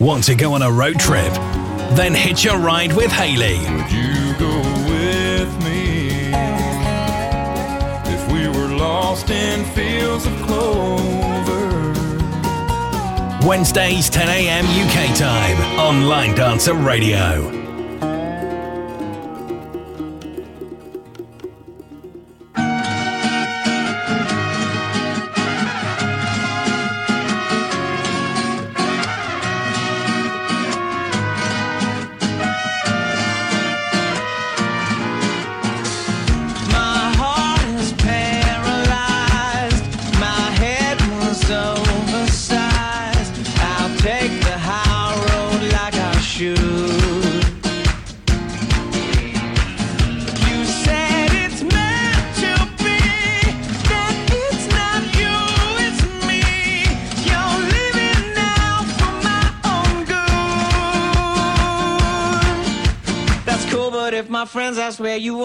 Want to go on a road trip? Then hitch a ride with Haley. Would you go with me if we were lost in fields of clover? Wednesdays, 10 a.m. UK time, on Line Dancer Radio. where you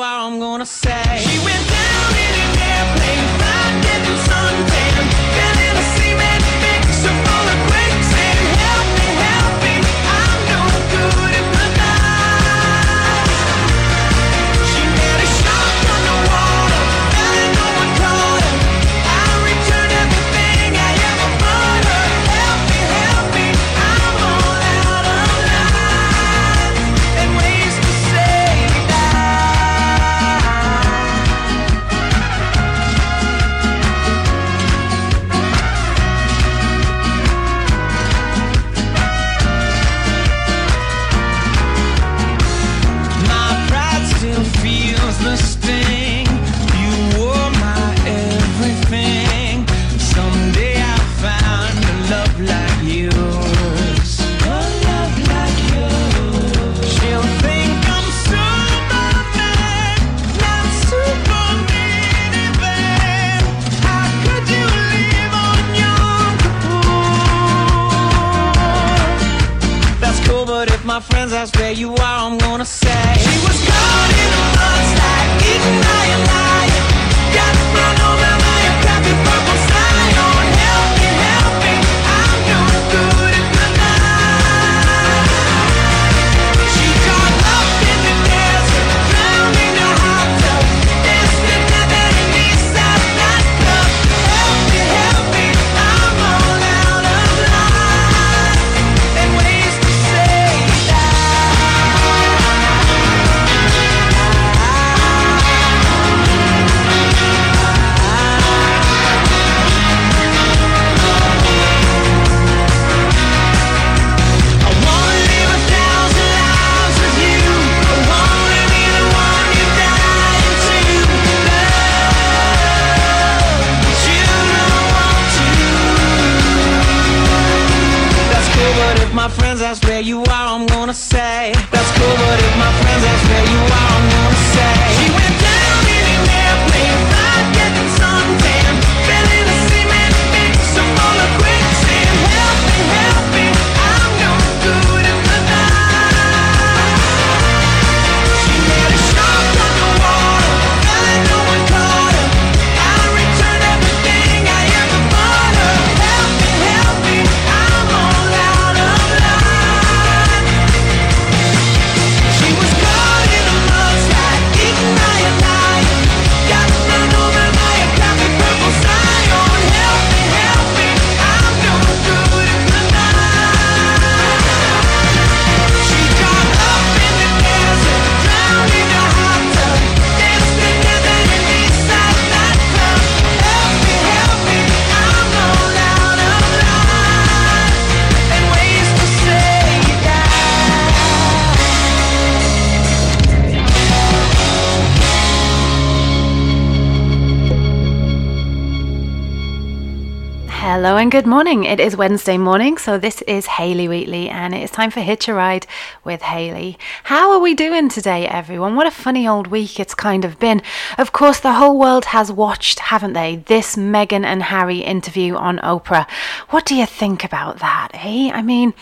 and good morning. It is Wednesday morning, so this is Hayley Wheatley, and it is time for Hitch a Ride with Hayley. How are we doing today, everyone? What a funny old week it's kind of been. Of course, the whole world has watched, haven't they, this Meghan and Harry interview on Oprah. What do you think about that, eh? I mean,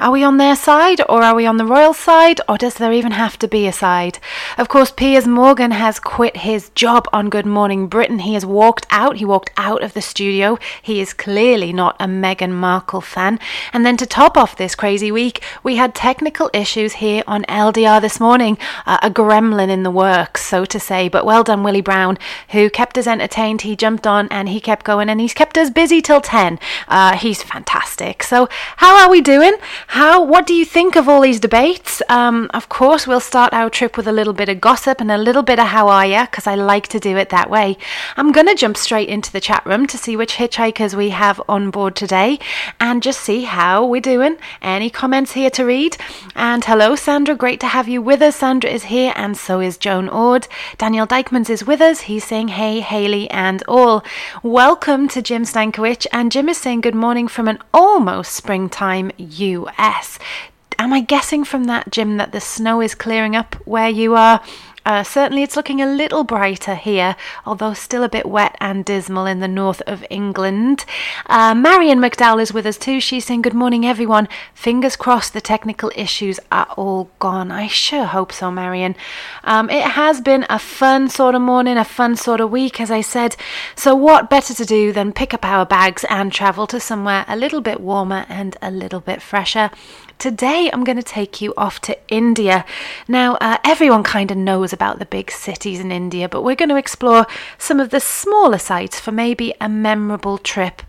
are we on their side or are we on the royal side or does there even have to be a side? Of course, Piers Morgan has quit his job on Good Morning Britain. He has walked out. He walked out of the studio. He is clearly not a Meghan Markle fan. And then to top off this crazy week, we had technical issues here on LDR this morning. Uh, a gremlin in the works, so to say. But well done, Willie Brown, who kept us entertained. He jumped on and he kept going and he's kept us busy till 10. Uh, he's fantastic. So, how are we doing? How? What do you think of all these debates? Um, of course, we'll start our trip with a little bit of gossip and a little bit of how are ya, because I like to do it that way. I'm going to jump straight into the chat room to see which hitchhikers we have on board today and just see how we're doing. Any comments here to read? And hello, Sandra. Great to have you with us. Sandra is here, and so is Joan Ord. Daniel Dykmans is with us. He's saying, Hey, Haley, and all. Welcome to Jim Stankiewicz. And Jim is saying, Good morning from an almost springtime US. Am I guessing from that, Jim, that the snow is clearing up where you are? Uh, certainly, it's looking a little brighter here, although still a bit wet and dismal in the north of England. Uh, Marion McDowell is with us too. She's saying, Good morning, everyone. Fingers crossed the technical issues are all gone. I sure hope so, Marion. Um, it has been a fun sort of morning, a fun sort of week, as I said. So, what better to do than pick up our bags and travel to somewhere a little bit warmer and a little bit fresher? Today, I'm going to take you off to India. Now, uh, everyone kind of knows about the big cities in India, but we're going to explore some of the smaller sites for maybe a memorable trip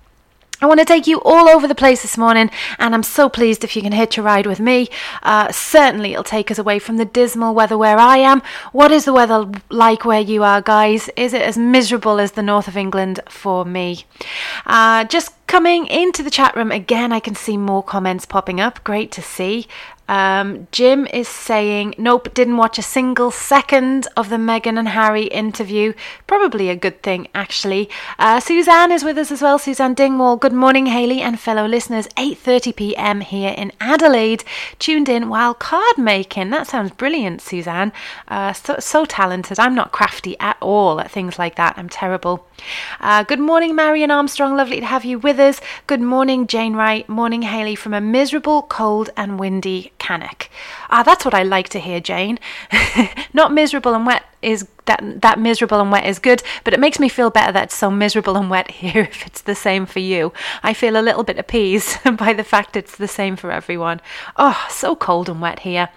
I want to take you all over the place this morning, and I'm so pleased if you can hitch a ride with me. Uh, certainly, it'll take us away from the dismal weather where I am. What is the weather like where you are, guys? Is it as miserable as the north of England for me? Uh, just coming into the chat room again, I can see more comments popping up. Great to see. Um, Jim is saying, nope, didn't watch a single second of the Meghan and Harry interview. Probably a good thing, actually. Uh, Suzanne is with us as well. Suzanne Dingwall. Good morning, Haley and fellow listeners. 8:30 p.m. here in Adelaide. Tuned in while card making. That sounds brilliant, Suzanne. Uh, so, so talented. I'm not crafty at all at things like that. I'm terrible. Uh, good morning, Marion Armstrong. Lovely to have you with us. Good morning, Jane Wright. Morning, Haley, from a miserable, cold, and windy Cannock. Ah, that's what I like to hear, Jane. Not miserable and wet is that that miserable and wet is good, but it makes me feel better that it's so miserable and wet here if it's the same for you. I feel a little bit appeased by the fact it's the same for everyone. Oh, so cold and wet here.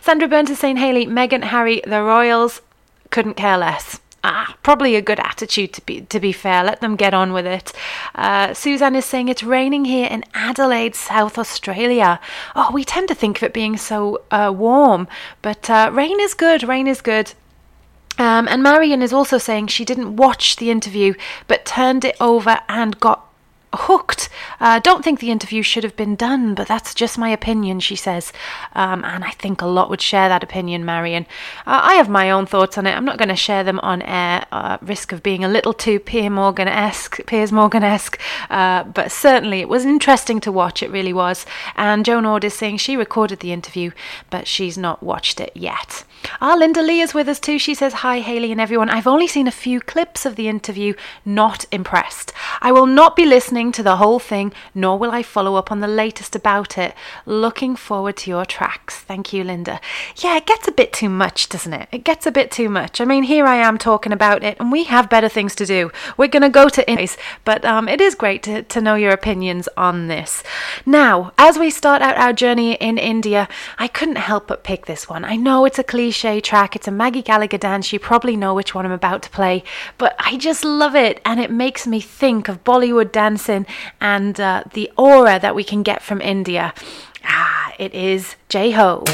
Sandra Burns is saying, Haley, Meghan, Harry, the Royals couldn't care less ah, probably a good attitude to be to be fair. Let them get on with it. Uh, Suzanne is saying it's raining here in Adelaide, South Australia. Oh, we tend to think of it being so uh, warm, but uh, rain is good. Rain is good. Um, and Marion is also saying she didn't watch the interview but turned it over and got hooked. Uh, don't think the interview should have been done, but that's just my opinion, she says. Um, and I think a lot would share that opinion, Marion. Uh, I have my own thoughts on it. I'm not going to share them on air, uh, risk of being a little too Piers Morgan esque, Piers Morgan esque. Uh, but certainly it was interesting to watch. It really was. And Joan Ord is saying she recorded the interview, but she's not watched it yet. Ah, Linda Lee is with us too. She says, Hi, Haley and everyone. I've only seen a few clips of the interview, not impressed. I will not be listening to the whole thing, nor will I follow up on the latest about it. Looking forward to your tracks. Thank you, Linda. Yeah, it gets a bit too much, doesn't it? It gets a bit too much. I mean, here I am talking about it, and we have better things to do. We're going to go to Indies, but um, it is great to, to know your opinions on this. Now, as we start out our journey in India, I couldn't help but pick this one. I know it's a cliche track. It's a Maggie Gallagher dance. You probably know which one I'm about to play, but I just love it and it makes me think of Bollywood dancing and uh, the aura that we can get from India. Ah, it is Jai Ho.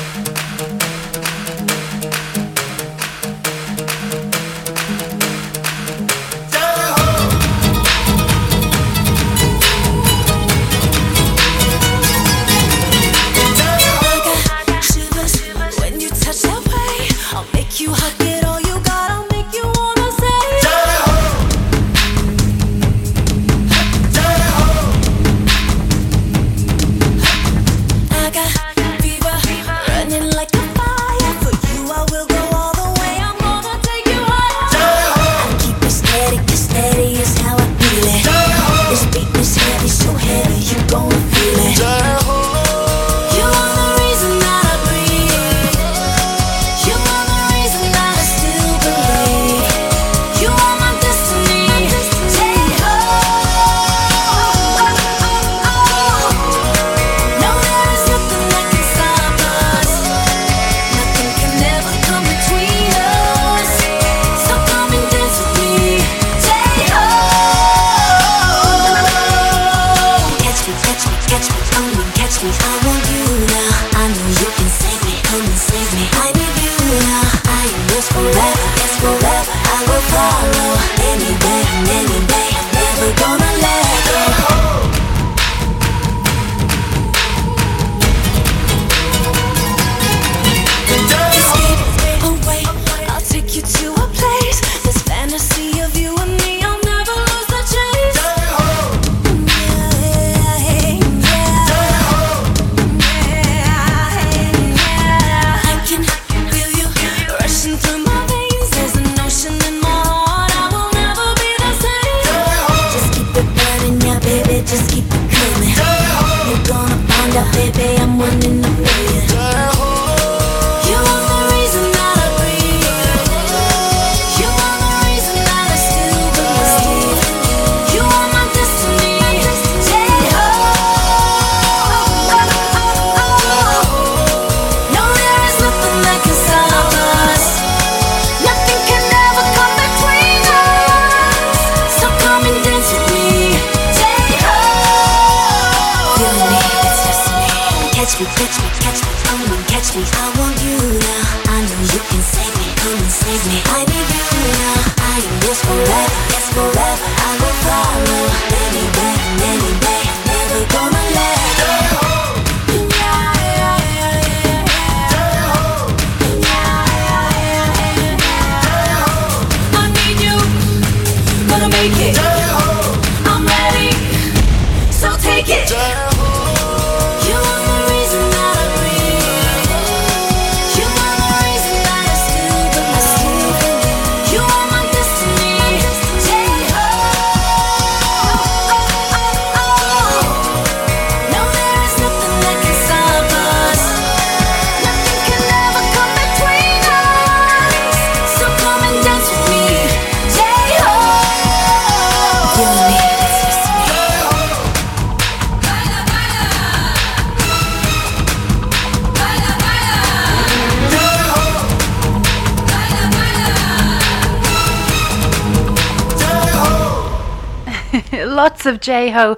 Jai Ho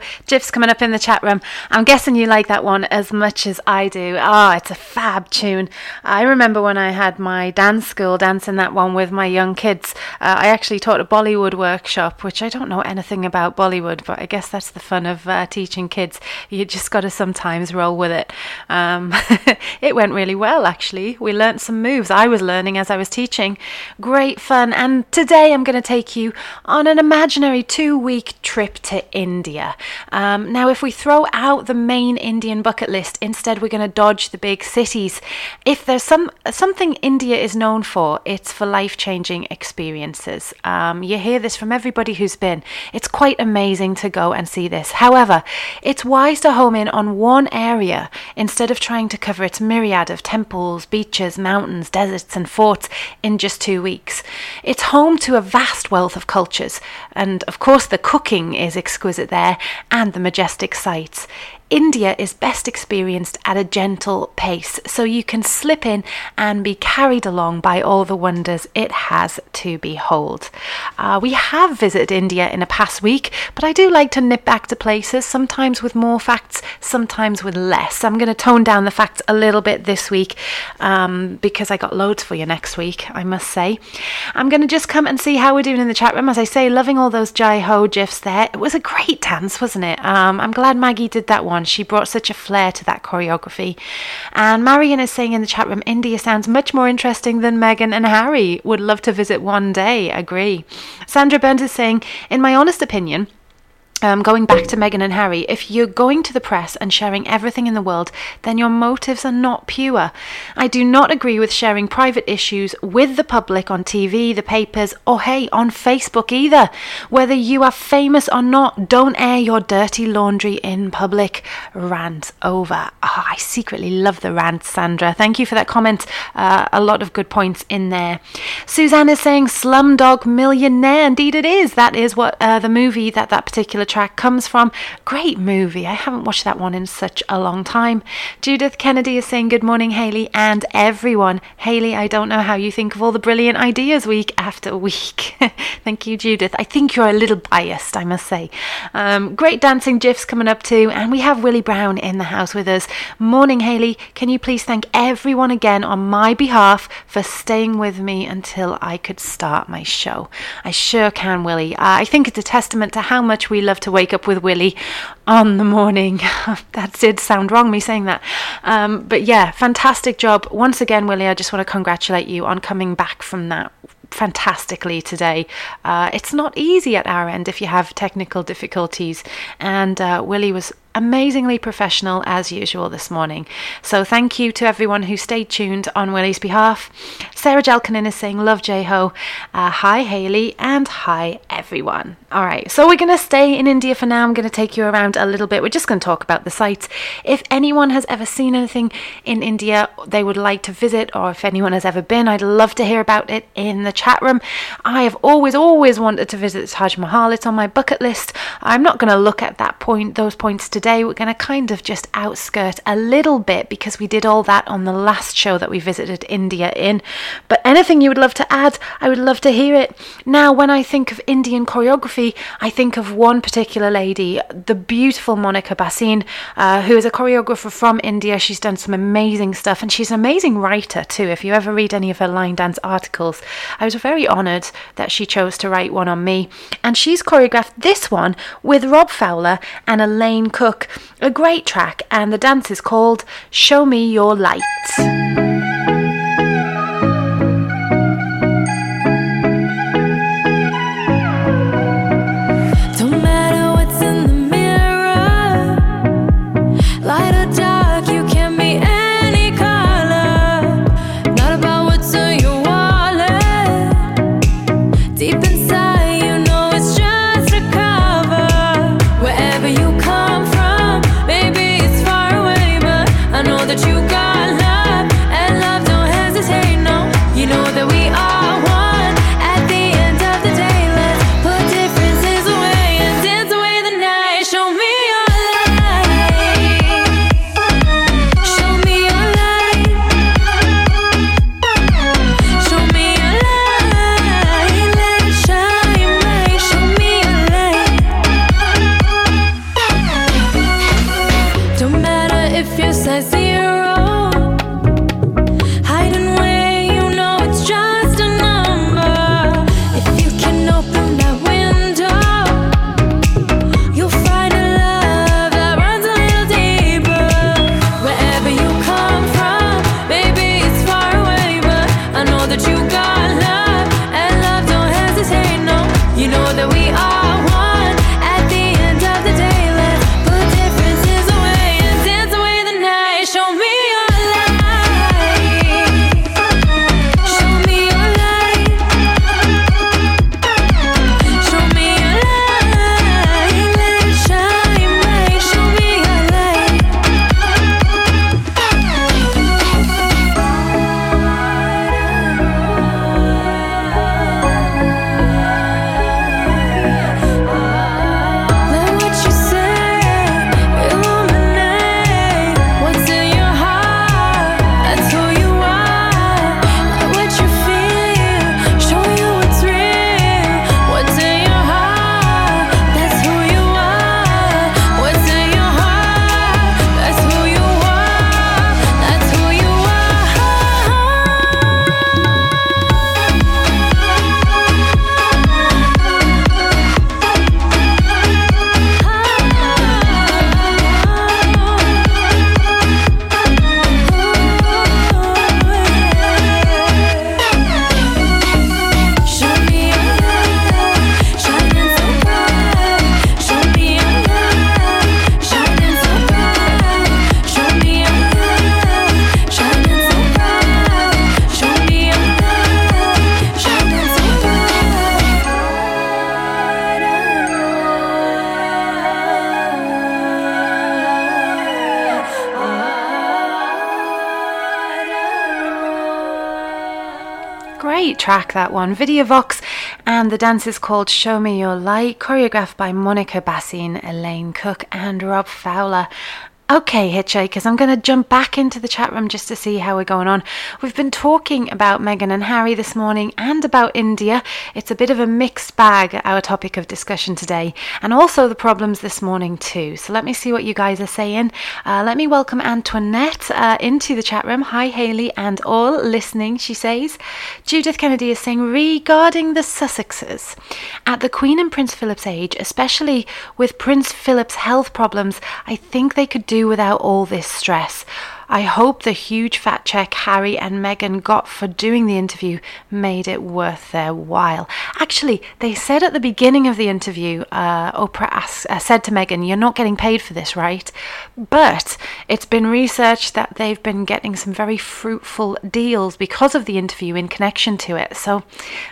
coming up in the chat room. I'm guessing you like that one as much as I do. Ah, it's a fab tune. I remember when I had my dance school dancing that one with my young kids. Uh, I actually taught a Bollywood workshop, which I don't know anything about Bollywood, but I guess that's the fun of uh, teaching kids. You just got to sometimes roll with it. Um, it went really well, actually. We learnt some moves. I was learning as I was teaching. Great fun. And today I'm going to take you on an imaginary two week trip to India. Um, now, if we throw out the main Indian bucket list, instead we're going to dodge the big cities. If there's some something India is known for, it's for life changing experiences. Um, you hear this from everybody who's been. It's quite amazing to go and see this. However, it's wise to home in on one area instead of trying to cover its myriad of temples, beaches, mountains, deserts, and forts in just two weeks. It's home to a vast wealth of cultures, and of course, the cooking is exquisite there and the majestic sights. India is best experienced at a gentle pace, so you can slip in and be carried along by all the wonders it has to behold. Uh, we have visited India in a past week, but I do like to nip back to places, sometimes with more facts, sometimes with less. I'm going to tone down the facts a little bit this week um, because I got loads for you next week, I must say. I'm going to just come and see how we're doing in the chat room. As I say, loving all those Jai Ho gifs there. It was a great dance, wasn't it? Um, I'm glad Maggie did that one. She brought such a flair to that choreography. And Marion is saying in the chat room, India sounds much more interesting than Meghan and Harry. Would love to visit one day. Agree. Sandra Burns is saying, in my honest opinion, um, going back to Meghan and Harry, if you're going to the press and sharing everything in the world, then your motives are not pure. I do not agree with sharing private issues with the public on TV, the papers, or hey, on Facebook either. Whether you are famous or not, don't air your dirty laundry in public. Rant over. Oh, I secretly love the rant, Sandra. Thank you for that comment. Uh, a lot of good points in there. Suzanne is saying Slumdog Millionaire. Indeed, it is. That is what uh, the movie that that particular track comes from. Great movie. I haven't watched that one in such a long time. Judith Kennedy is saying good morning, Haley, and everyone. Haley, I don't know how you think of all the brilliant ideas week after week. Thank you, Judith. I think you're a little biased, I must say. Um, great dancing gifs coming up too, and we have Willie Brown in the house with us. Morning, Haley. Can you please thank everyone again on my behalf for staying with me until I could start my show? I sure can, Willie. Uh, I think it's a testament to how much we love to wake up with Willie on the morning. that did sound wrong, me saying that. Um, but yeah, fantastic job. Once again, Willie, I just want to congratulate you on coming back from that fantastically today. Uh, it's not easy at our end if you have technical difficulties, and uh, Willie was amazingly professional as usual this morning. So thank you to everyone who stayed tuned on Willie's behalf. Sarah Jelkinen is saying, Love Jai Ho. Uh, hi, Haley, and hi, everyone. All right, so we're going to stay in India for now. I'm going to take you around a little bit. We're just going to talk about the sites. If anyone has ever seen anything in India they would like to visit, or if anyone has ever been, I'd love to hear about it in the chat room. I have always, always wanted to visit Taj Mahal. It's on my bucket list. I'm not going to look at that point those points today. Today we're going to kind of just outskirt a little bit because we did all that on the last show that we visited India in. But anything you would love to add, I would love to hear it. Now, when I think of Indian choreography, I think of one particular lady, the beautiful Monica Basin, uh, who is a choreographer from India. She's done some amazing stuff and she's an amazing writer too. If you ever read any of her line dance articles, I was very honoured that she chose to write one on me. And she's choreographed this one with Rob Fowler and Elaine Cook. A great track, and the dance is called Show Me Your Light. That one. Videovox, and the dance is called Show Me Your Light, choreographed by Monica Basin, Elaine Cook, and Rob Fowler. Okay, hitchhikers, I'm going to jump back into the chat room just to see how we're going on. We've been talking about Meghan and Harry this morning and about India. It's a bit of a mixed bag, our topic of discussion today, and also the problems this morning, too. So let me see what you guys are saying. Uh, let me welcome Antoinette uh, into the chat room. Hi, Haley, and all listening, she says. Judith Kennedy is saying, regarding the Sussexes, at the Queen and Prince Philip's age, especially with Prince Philip's health problems, I think they could do without all this stress. I hope the huge fat check Harry and Meghan got for doing the interview made it worth their while. Actually, they said at the beginning of the interview, uh, Oprah asked, uh, said to Meghan, You're not getting paid for this, right? But it's been researched that they've been getting some very fruitful deals because of the interview in connection to it. So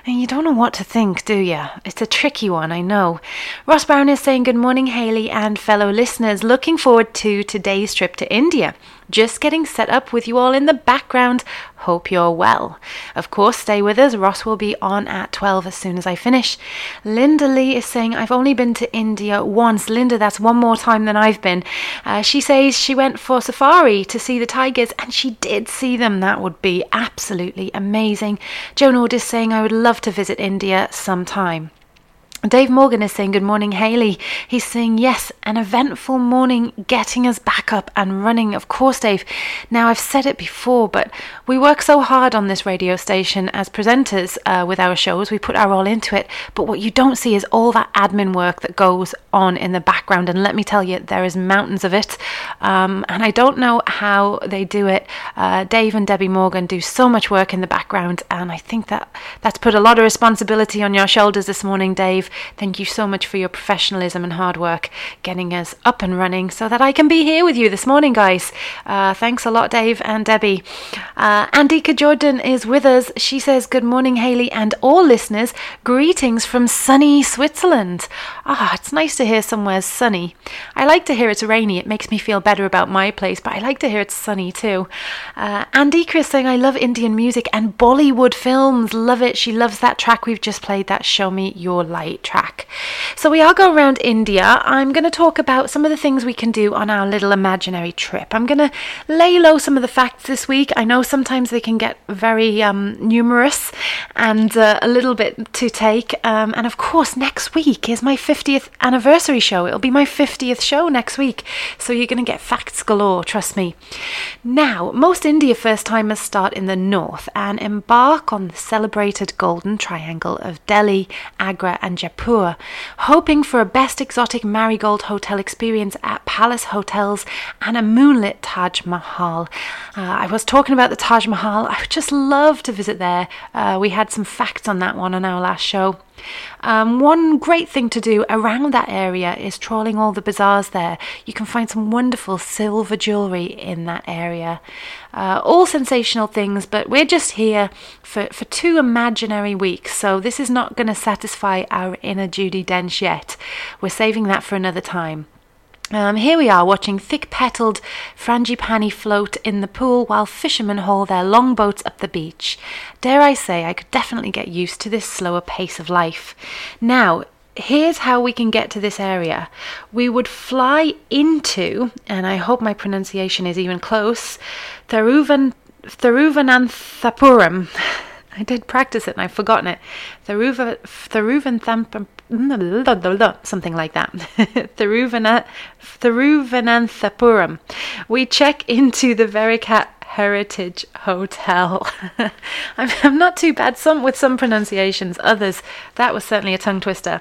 you don't know what to think, do you? It's a tricky one, I know. Ross Brown is saying, Good morning, Haley and fellow listeners. Looking forward to today's trip to India. Just getting set up with you all in the background. Hope you're well. Of course, stay with us. Ross will be on at 12 as soon as I finish. Linda Lee is saying, I've only been to India once. Linda, that's one more time than I've been. Uh, she says she went for safari to see the tigers, and she did see them. That would be absolutely amazing. Joan Ord is saying, I would love to visit India sometime. Dave Morgan is saying, Good morning, Haley. He's saying, Yes, an eventful morning getting us back up and running. Of course, Dave. Now, I've said it before, but we work so hard on this radio station as presenters uh, with our shows. We put our all into it. But what you don't see is all that admin work that goes on in the background. And let me tell you, there is mountains of it. Um, and I don't know how they do it. Uh, Dave and Debbie Morgan do so much work in the background. And I think that that's put a lot of responsibility on your shoulders this morning, Dave. Thank you so much for your professionalism and hard work getting us up and running so that I can be here with you this morning, guys. Uh, thanks a lot, Dave and Debbie. Uh, Andika Jordan is with us. She says, Good morning, Haley, and all listeners. Greetings from sunny Switzerland. Ah, it's nice to hear somewhere sunny. I like to hear it's rainy. It makes me feel better about my place, but I like to hear it's sunny too. Uh, Andika is saying, I love Indian music and Bollywood films. Love it. She loves that track we've just played, that Show Me Your Light track. So we are going around India. I'm going to talk about some of the things we can do on our little imaginary trip. I'm going to lay low some of the facts this week. I know sometimes they can get very um, numerous and uh, a little bit to take. Um, and of course, next week is my 50th anniversary show. It'll be my 50th show next week. So you're going to get facts galore, trust me. Now, most India first timers start in the north and embark on the celebrated Golden Triangle of Delhi, Agra, and Jaipur, hoping for a best exotic marigold hotel experience at palace hotels and a moonlit Taj Mahal. Uh, I was talking about the Taj Mahal. I would just love to visit there. Uh, we had some facts on that one on our last show. Um, one great thing to do around that area is trawling all the bazaars there. You can find some wonderful silver jewellery in that area. Uh, all sensational things, but we're just here for, for two imaginary weeks, so this is not going to satisfy our inner Judi Dench yet. We're saving that for another time. Um, here we are watching thick petaled frangipani float in the pool while fishermen haul their longboats up the beach. Dare I say, I could definitely get used to this slower pace of life. Now, here's how we can get to this area. We would fly into, and I hope my pronunciation is even close, Thiruvan, Thiruvananthapuram. I did practice it and I've forgotten it. Thiruva, Thiruvanthapuram something like that. Thiruvana, Thiruvananthapuram. We check into the Varikatt Heritage Hotel. I'm, I'm, not too bad some with some pronunciations, others that was certainly a tongue twister.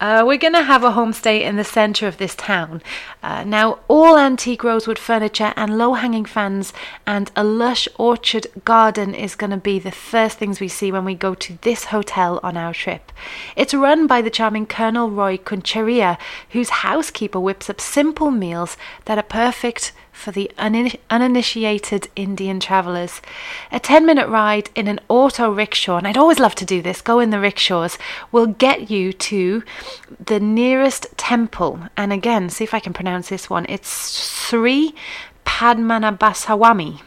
Uh, we're going to have a homestay in the centre of this town. Uh, now, all antique rosewood furniture and low hanging fans and a lush orchard garden is going to be the first things we see when we go to this hotel on our trip. It's run by the charming Colonel Roy Kuncharia, whose housekeeper whips up simple meals that are perfect for the unin- uninitiated Indian travellers. A 10 minute ride in an auto rickshaw, and I'd always love to do this, go in the rickshaws, will get you to the nearest temple. And again, see if I can pronounce this one. It's Sri Padmanabhaswamy.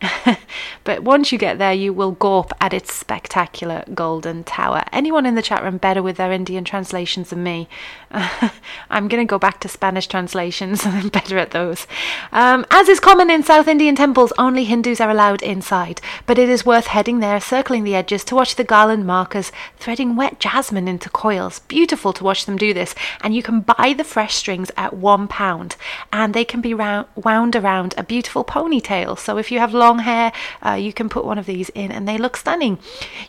but once you get there, you will gawp at its spectacular golden tower. Anyone in the chat room better with their Indian translations than me? I'm going to go back to Spanish translations. I'm better at those. Um, as is common in South Indian temples, only Hindus are allowed inside, but it is worth heading there, circling the edges to watch the garland markers threading wet jasmine into coils. Beautiful to watch them do this, and you can buy the fresh strings at one pound, and they can be round, wound around a beautiful ponytail. So if you have long hair, uh, you can put one of these in, and they look stunning.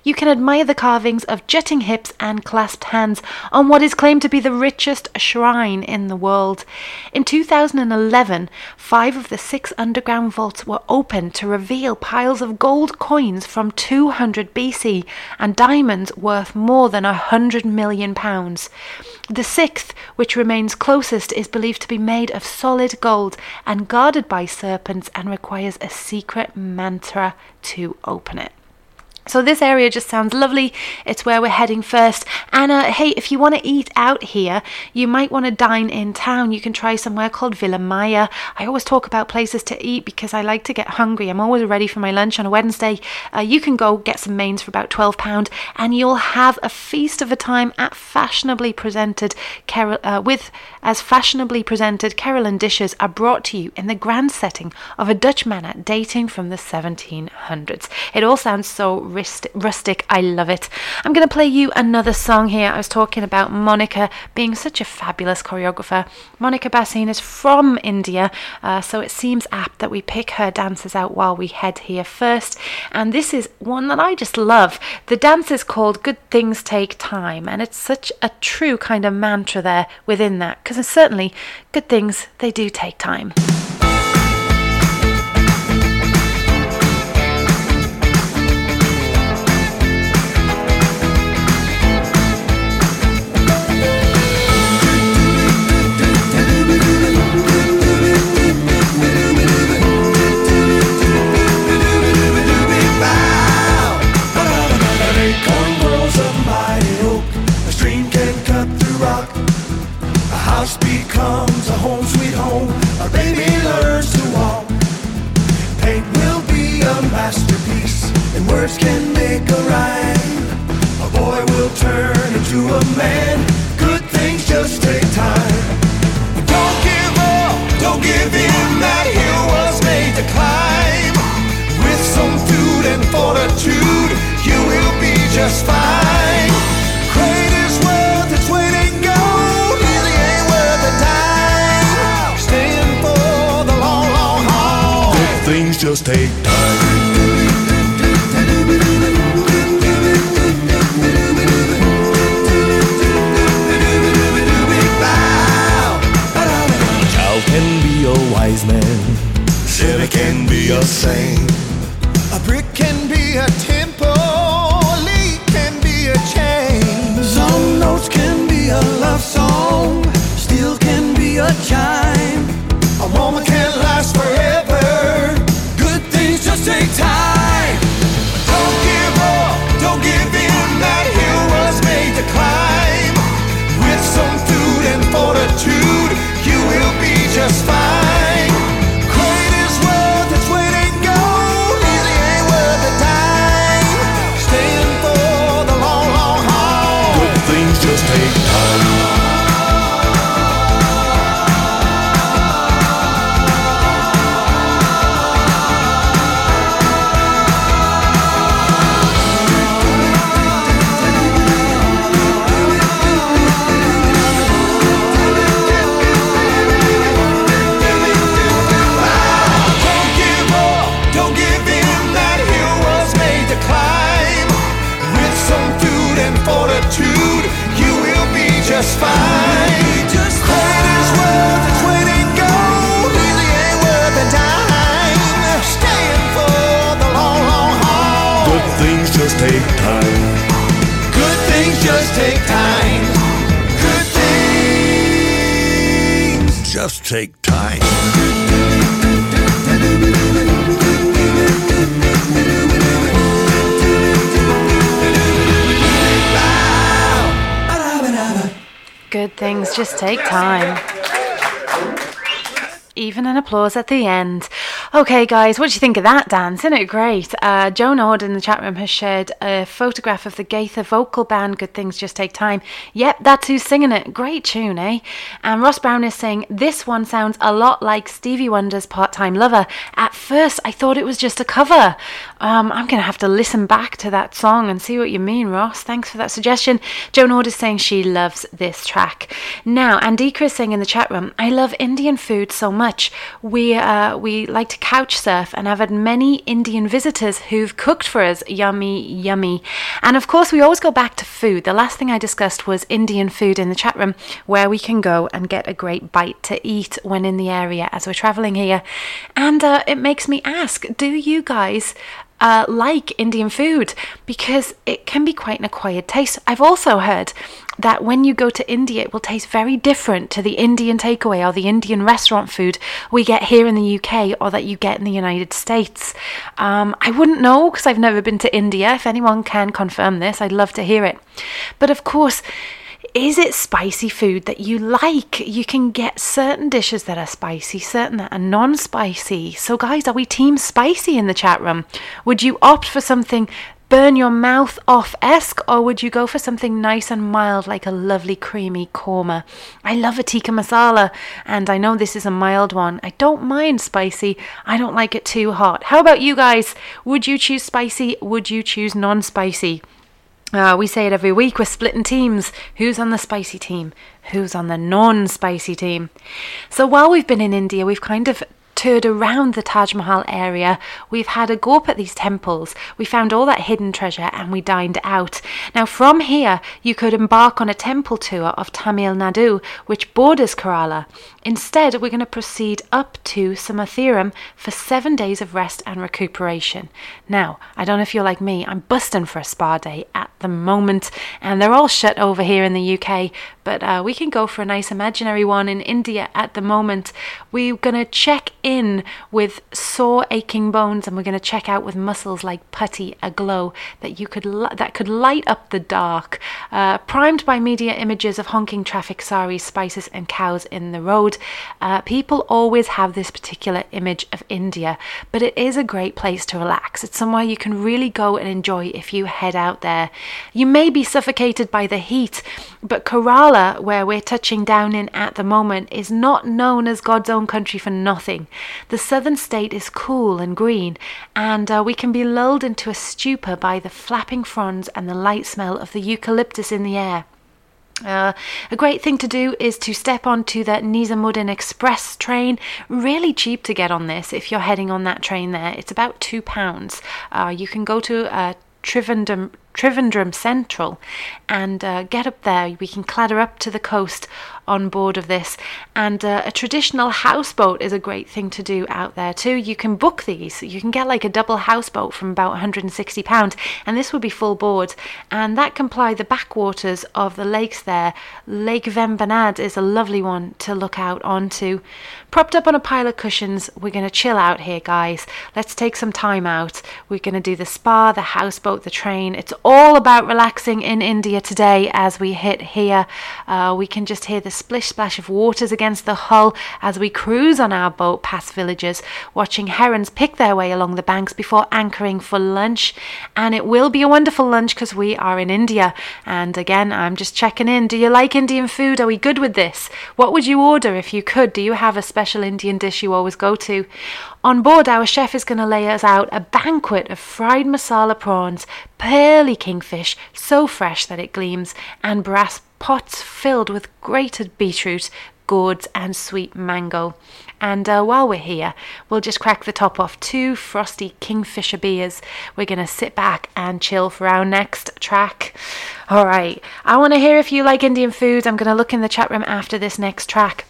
You can admire the carvings of jutting hips and clasped hands on what is claimed to be the richest shrine in the world. In 2011, five of the six underground vaults were opened to reveal piles of gold coins from 200 BC and diamonds worth more than a hundred million pounds. The sixth, which remains closest, is believed to be made of solid gold and guarded by serpents and requires a secret mantra to open it. So this area just sounds lovely. It's where we're heading first. Uh, hey, if you want to eat out here, you might want to dine in town. You can try somewhere called Villa Maya. I always talk about places to eat because I like to get hungry. I'm always ready for my lunch on a Wednesday. Uh, you can go get some mains for about twelve pound, and you'll have a feast of a time at fashionably presented uh, with as fashionably presented Keralan dishes are brought to you in the grand setting of a Dutch manor dating from the 1700s. It all sounds so rust- rustic. I love it. I'm going to play you another song here. I was talking about Monica being such a fabulous choreographer. Monica Bassin is from India, uh, so it seems apt that we pick her dances out while we head here first. And this is one that I just love. The dance is called Good Things Take Time, and it's such a true kind of mantra there within that, because certainly good things, they do take time. Words can make a rhyme. A boy will turn into a man. Good things just take time. Don't give up, don't give in. That hill was made to climb. With some food and fortitude, you will be just fine. Great is worth its weight in gold. Easy ain't worth a dime. Staying for the long, long haul. Good things just take time. Can be a saint. A brick can be a temple. A can be a chain. Some notes can be a love song. Steel can be a chime. A woman can last forever. Good things just take time. Don't give up, don't give in. That hill was made to climb. With some food and fortitude, you will be just fine. Just take time. Good things just take time. Good things just take time. Good things just take time. Even an applause at the end. Okay, guys, what do you think of that dance? Isn't it great? Uh, Joan Ord in the chat room has shared a photograph of the Gaither vocal band. Good things just take time. Yep, that's who's singing it. Great tune, eh? And Ross Brown is saying this one sounds a lot like Stevie Wonder's Part Time Lover. At first, I thought it was just a cover. Um, I'm going to have to listen back to that song and see what you mean, Ross. Thanks for that suggestion. Joan Ord is saying she loves this track. Now, Andika is saying in the chat room, I love Indian food so much. We uh, we like to couch surf and I've had many Indian visitors who've cooked for us. Yummy, yummy. And of course, we always go back to food. The last thing I discussed was Indian food in the chat room, where we can go and get a great bite to eat when in the area as we're traveling here. And uh, it makes me ask, do you guys uh, like Indian food because it can be quite an acquired taste. I've also heard that when you go to India, it will taste very different to the Indian takeaway or the Indian restaurant food we get here in the UK or that you get in the United States. Um, I wouldn't know because I've never been to India. If anyone can confirm this, I'd love to hear it. But of course, is it spicy food that you like? You can get certain dishes that are spicy, certain that are non spicy. So, guys, are we team spicy in the chat room? Would you opt for something burn your mouth off esque, or would you go for something nice and mild like a lovely creamy korma? I love a tikka masala, and I know this is a mild one. I don't mind spicy, I don't like it too hot. How about you guys? Would you choose spicy? Would you choose non spicy? Uh, we say it every week. We're splitting teams. Who's on the spicy team? Who's on the non spicy team? So while we've been in India, we've kind of around the Taj Mahal area. We've had a go up at these temples. We found all that hidden treasure and we dined out. Now, from here, you could embark on a temple tour of Tamil Nadu, which borders Kerala. Instead, we're going to proceed up to Somatheeram for seven days of rest and recuperation. Now, I don't know if you're like me, I'm busting for a spa day at the moment, and they're all shut over here in the UK, but uh, we can go for a nice imaginary one in India at the moment. We're going to check in with sore, aching bones, and we're going to check out with muscles like putty aglow that you could li- that could light up the dark, uh, primed by media images of honking traffic, saris, spices, and cows in the road. Uh, people always have this particular image of India, but it is a great place to relax. It's somewhere you can really go and enjoy if you head out there. You may be suffocated by the heat, but Kerala, where we're touching down in at the moment, is not known as God's own country for nothing. The southern state is cool and green, and uh, we can be lulled into a stupor by the flapping fronds and the light smell of the eucalyptus in the air. Uh, a great thing to do is to step onto the Nizamuddin Express train. Really cheap to get on this if you're heading on that train there. It's about two pounds. Uh, you can go to uh, Trivandrum, Trivandrum Central and uh, get up there. We can clatter up to the coast on board of this. And uh, a traditional houseboat is a great thing to do out there too. You can book these. You can get like a double houseboat from about £160, and this would be full board. And that can ply the backwaters of the lakes there. Lake Vembanad is a lovely one to look out onto. Propped up on a pile of cushions, we're going to chill out here, guys. Let's take some time out. We're going to do the spa, the houseboat, the train. It's all about relaxing in India today as we hit here. Uh, we can just hear the splish splash of waters against the hull as we cruise on our boat past villages, watching herons pick their way along the banks before anchoring for lunch. And it will be a wonderful lunch because we are in India. And again, I'm just checking in. Do you like Indian food? Are we good with this? What would you order if you could? Do you have a special Indian dish you always go to? On board, our chef is going to lay us out a banquet of fried masala prawns, pearly kingfish, so fresh that it gleams, and brass pots filled with grated beetroot, gourds, and sweet mango. And uh, while we're here, we'll just crack the top off two frosty Kingfisher beers. We're going to sit back and chill for our next track. All right, I want to hear if you like Indian food. I'm going to look in the chat room after this next track.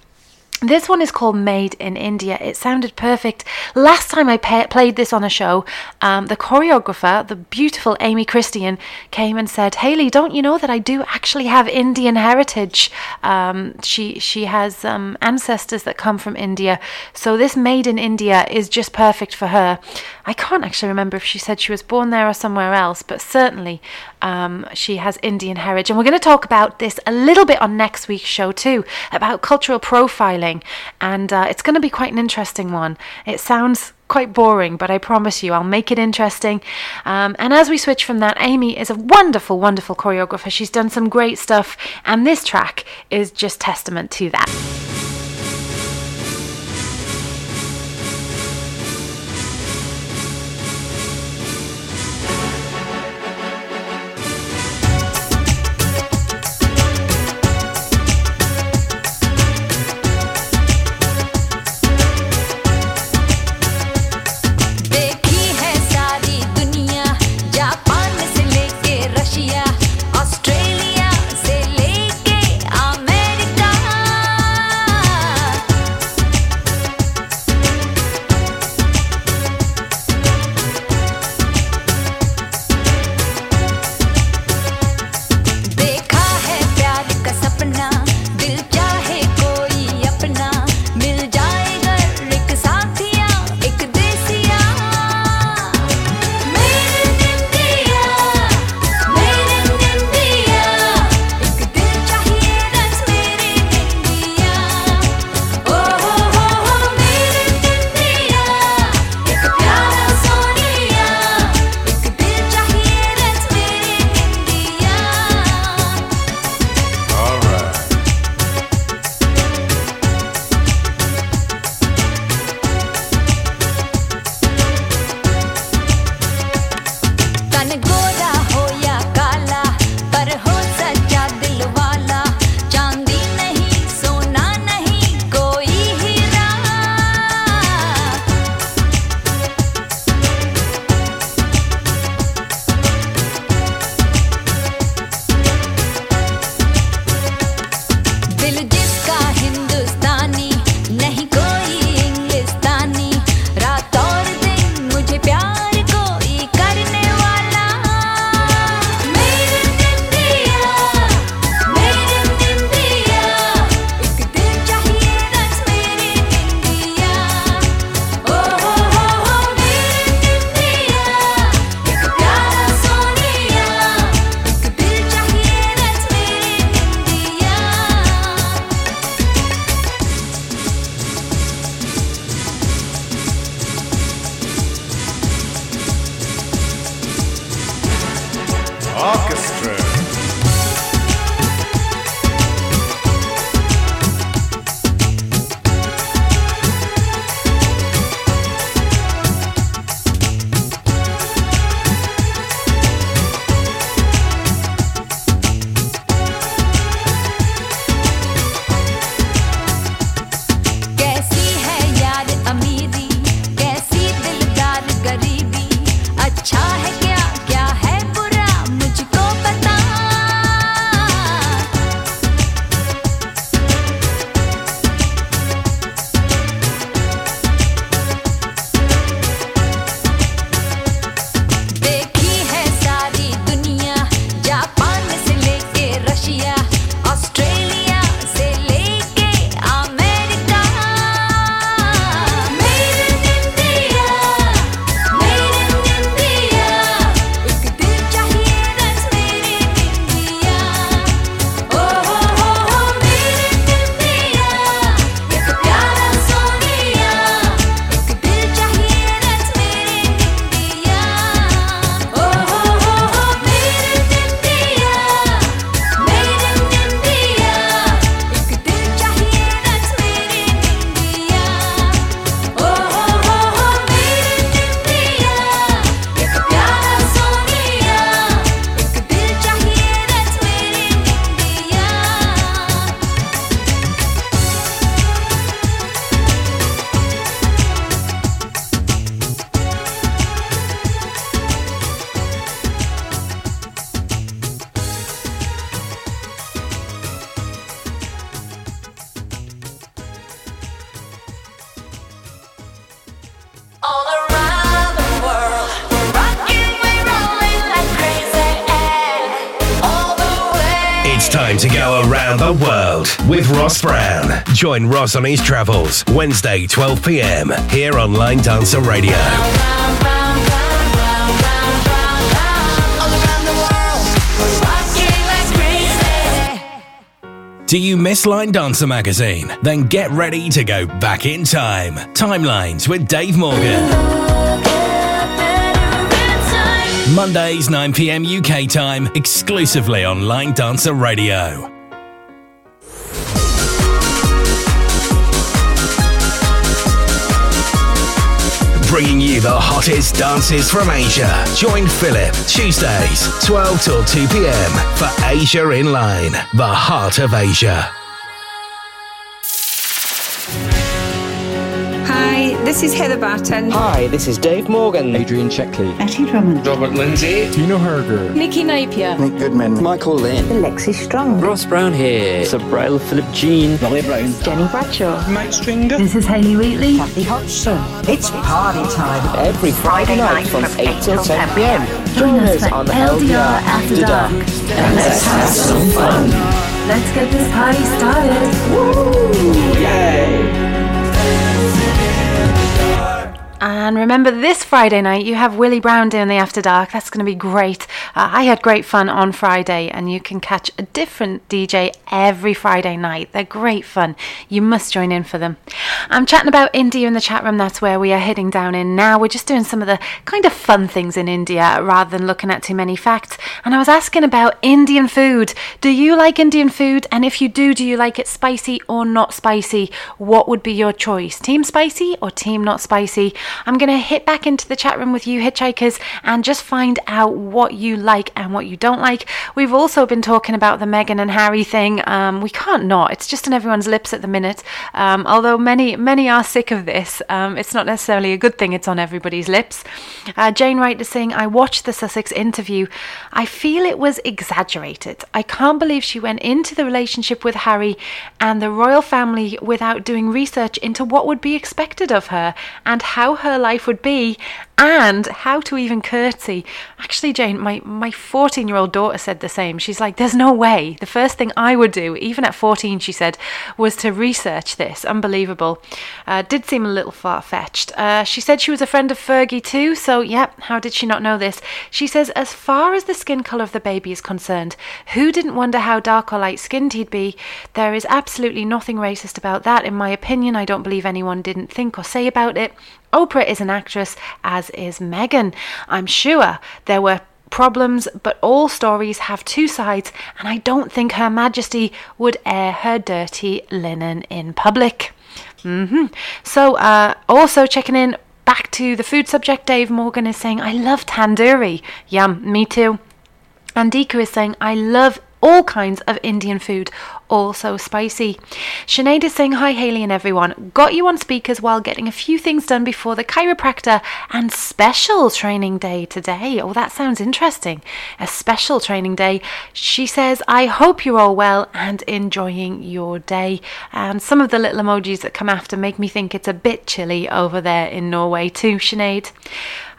This one is called Made in India. It sounded perfect. Last time I played this on a show, um, the choreographer, the beautiful Amy Christian, came and said, "Haley, don't you know that I do actually have Indian heritage? Um, she she has um, ancestors that come from India, so this Made in India is just perfect for her." I can't actually remember if she said she was born there or somewhere else, but certainly um, she has Indian heritage. And we're going to talk about this a little bit on next week's show too, about cultural profiling and uh, it's going to be quite an interesting one. It sounds quite boring, but I promise you I'll make it interesting. Um, and as we switch from that, Amy is a wonderful, wonderful choreographer. She's done some great stuff, and this track is just testament to that. Join Ross on his travels Wednesday, 12 p.m. here on Line Dancer Radio. Do you miss Line Dancer magazine? Then get ready to go back in time. Timelines with Dave Morgan. Mondays, 9 pm UK time, exclusively on Line Dancer Radio. Bringing you the hottest dances from Asia. Join Philip Tuesdays, 12 till 2 pm for Asia in Line, the heart of Asia. This is Heather Barton. Hi, this is Dave Morgan. Adrian Checkley. Etty Drummond. Robert Lindsay. Tina Herger. Nikki Napier. Nick Goodman. Michael Lynn. Lexi Strong. Ross Brown here. Subrail Philip Jean. Molly Brown. Jenny Bradshaw. Mike Stringer. This is Hayley Wheatley. Kathy Hodgson. It's party time. Every Friday, night, from 8 till 10 p.m. Join us on LDR After Dark. And let's have some fun. Let's get this party started. Woo! Yay! And remember, this Friday night you have Willie Brown doing the After Dark. That's going to be great. Uh, I had great fun on Friday, and you can catch a different DJ every Friday night. They're great fun. You must join in for them. I'm chatting about India in the chat room. That's where we are heading down in now. We're just doing some of the kind of fun things in India rather than looking at too many facts. And I was asking about Indian food. Do you like Indian food? And if you do, do you like it spicy or not spicy? What would be your choice? Team spicy or team not spicy? I'm going to hit back into the chat room with you, hitchhikers, and just find out what you like and what you don't like. We've also been talking about the Meghan and Harry thing. Um, we can't not. It's just on everyone's lips at the minute. Um, although many many are sick of this, um, it's not necessarily a good thing. It's on everybody's lips. Uh, Jane Wright is saying, "I watched the Sussex interview. I feel it was exaggerated. I can't believe she went into the relationship with Harry and the royal family without doing research into what would be expected of her and how her life would be and how to even curtsy. Actually, Jane, my, my 14 year old daughter said the same. She's like, There's no way. The first thing I would do, even at 14, she said, was to research this. Unbelievable. Uh, did seem a little far fetched. Uh, she said she was a friend of Fergie too, so yep, how did she not know this? She says, As far as the skin colour of the baby is concerned, who didn't wonder how dark or light skinned he'd be? There is absolutely nothing racist about that, in my opinion. I don't believe anyone didn't think or say about it. Oprah is an actress, as is Meghan. I'm sure there were problems, but all stories have two sides, and I don't think Her Majesty would air her dirty linen in public. Mm-hmm. So, uh, also checking in back to the food subject, Dave Morgan is saying, I love tandoori. Yum, me too. And is saying, I love all kinds of Indian food, also spicy. Sinead is saying, Hi, Haley and everyone. Got you on speakers while getting a few things done before the chiropractor and special training day today. Oh, that sounds interesting. A special training day. She says, I hope you're all well and enjoying your day. And some of the little emojis that come after make me think it's a bit chilly over there in Norway, too, Sinead.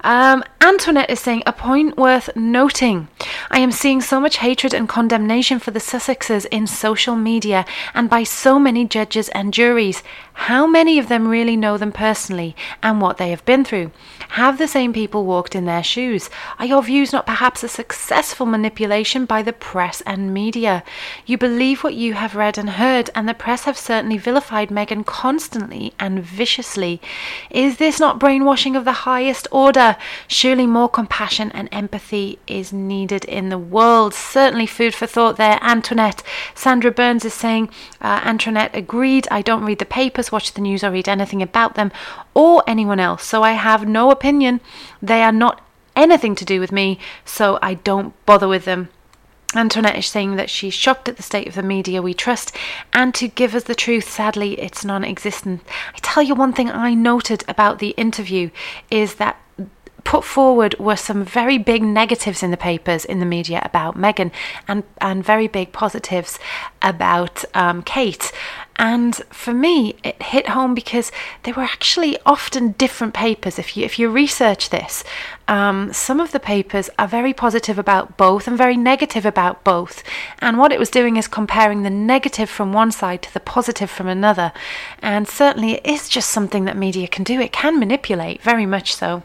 Um, Antoinette is saying a point worth noting. I am seeing so much hatred and condemnation for the Sussexes in social media and by so many judges and juries. How many of them really know them personally and what they have been through? Have the same people walked in their shoes? Are your views not perhaps a successful manipulation by the press and media? You believe what you have read and heard, and the press have certainly vilified Meghan constantly and viciously. Is this not brainwashing of the highest order? Surely more compassion and empathy is needed in the world. Certainly food for thought there, Antoinette. Sandra Burns is saying, uh, Antoinette agreed. I don't read the papers, watch the news, or read anything about them or anyone else, so I have no opinion. They are not anything to do with me, so I don't bother with them. Antoinette is saying that she's shocked at the state of the media we trust, and to give us the truth, sadly, it's non existent. I tell you one thing I noted about the interview is that put forward were some very big negatives in the papers, in the media about Meghan, and, and very big positives about um, Kate. And for me, it hit home because they were actually often different papers. If you if you research this, um, some of the papers are very positive about both and very negative about both. And what it was doing is comparing the negative from one side to the positive from another. And certainly, it is just something that media can do. It can manipulate very much so.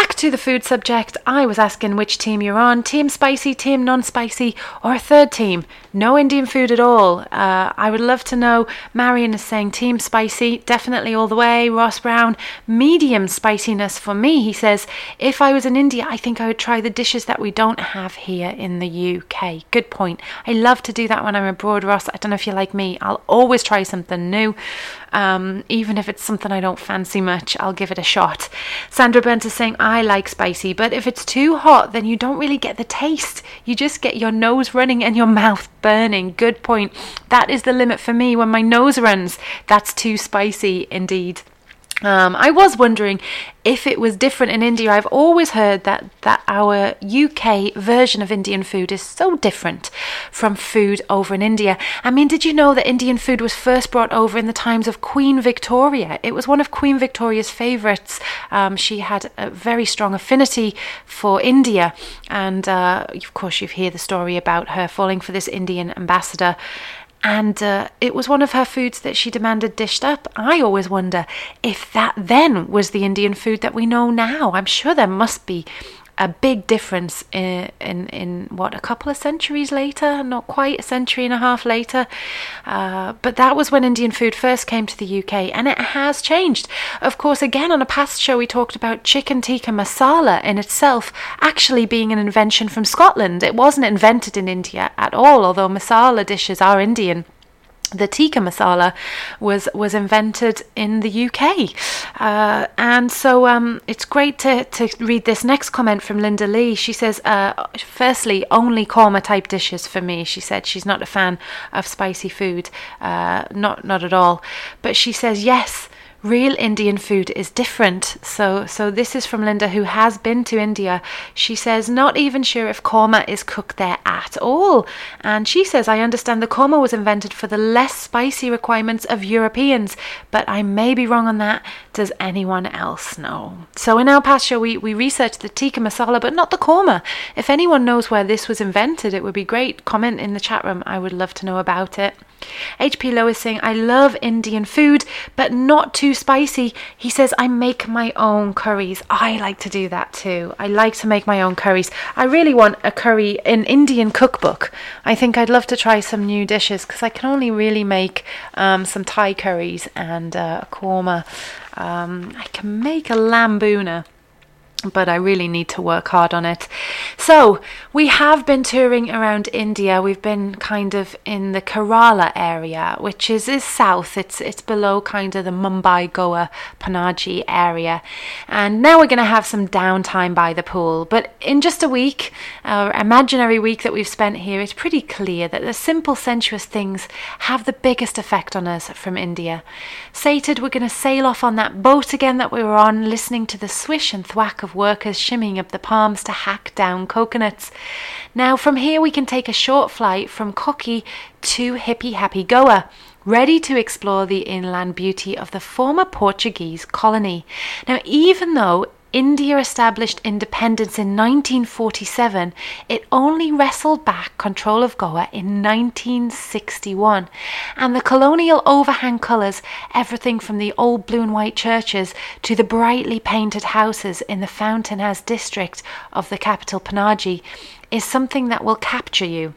Back to the food subject, I was asking which team you're on team spicy, team non spicy, or a third team. No Indian food at all. Uh, I would love to know. Marion is saying team spicy, definitely all the way. Ross Brown, medium spiciness for me. He says, if I was in India, I think I would try the dishes that we don't have here in the UK. Good point. I love to do that when I'm abroad, Ross. I don't know if you're like me. I'll always try something new. Um, even if it's something I don't fancy much, I'll give it a shot. Sandra Burns is saying, I like spicy, but if it's too hot, then you don't really get the taste. You just get your nose running and your mouth burning. Good point. That is the limit for me when my nose runs. That's too spicy indeed. Um, I was wondering if it was different in India. I've always heard that, that our UK version of Indian food is so different from food over in India. I mean, did you know that Indian food was first brought over in the times of Queen Victoria? It was one of Queen Victoria's favourites. Um, she had a very strong affinity for India, and uh, of course, you hear the story about her falling for this Indian ambassador and uh, it was one of her foods that she demanded dished up. I always wonder if that then was the Indian food that we know now. I'm sure there must be a big difference in, in, in what a couple of centuries later, not quite a century and a half later. Uh, but that was when Indian food first came to the UK, and it has changed. Of course, again on a past show, we talked about chicken tikka masala in itself actually being an invention from Scotland. It wasn't invented in India at all, although masala dishes are Indian the tikka masala was was invented in the UK, uh, and so um, it's great to to read this next comment from Linda Lee. She says, uh, firstly, only korma type dishes for me. She said she's not a fan of spicy food, uh, not not at all. But she says yes real Indian food is different. So, so this is from Linda, who has been to India. She says, not even sure if korma is cooked there at all. And she says, I understand the korma was invented for the less spicy requirements of Europeans, but I may be wrong on that. Does anyone else know? So in our past show, we, we researched the tikka masala, but not the korma. If anyone knows where this was invented, it would be great. Comment in the chat room. I would love to know about it. HP Low is saying, I love Indian food, but not too spicy. He says, I make my own curries. I like to do that too. I like to make my own curries. I really want a curry, an Indian cookbook. I think I'd love to try some new dishes because I can only really make um, some Thai curries and uh, a korma. Um, I can make a lamb bhuna but I really need to work hard on it. So, we have been touring around India. We've been kind of in the Kerala area, which is, is south. It's it's below kind of the Mumbai, Goa, Panaji area. And now we're going to have some downtime by the pool. But in just a week, our imaginary week that we've spent here, it's pretty clear that the simple sensuous things have the biggest effect on us from India. Sated, we're going to sail off on that boat again that we were on, listening to the swish and thwack of workers shimmying up the palms to hack down coconuts. Now, from here, we can take a short flight from Kochi to Hippie Happy Goa ready to explore the inland beauty of the former Portuguese colony. Now, even though India established independence in 1947, it only wrestled back control of Goa in 1961. And the colonial overhang colours, everything from the old blue and white churches to the brightly painted houses in the Fountain district of the capital Panaji, is something that will capture you.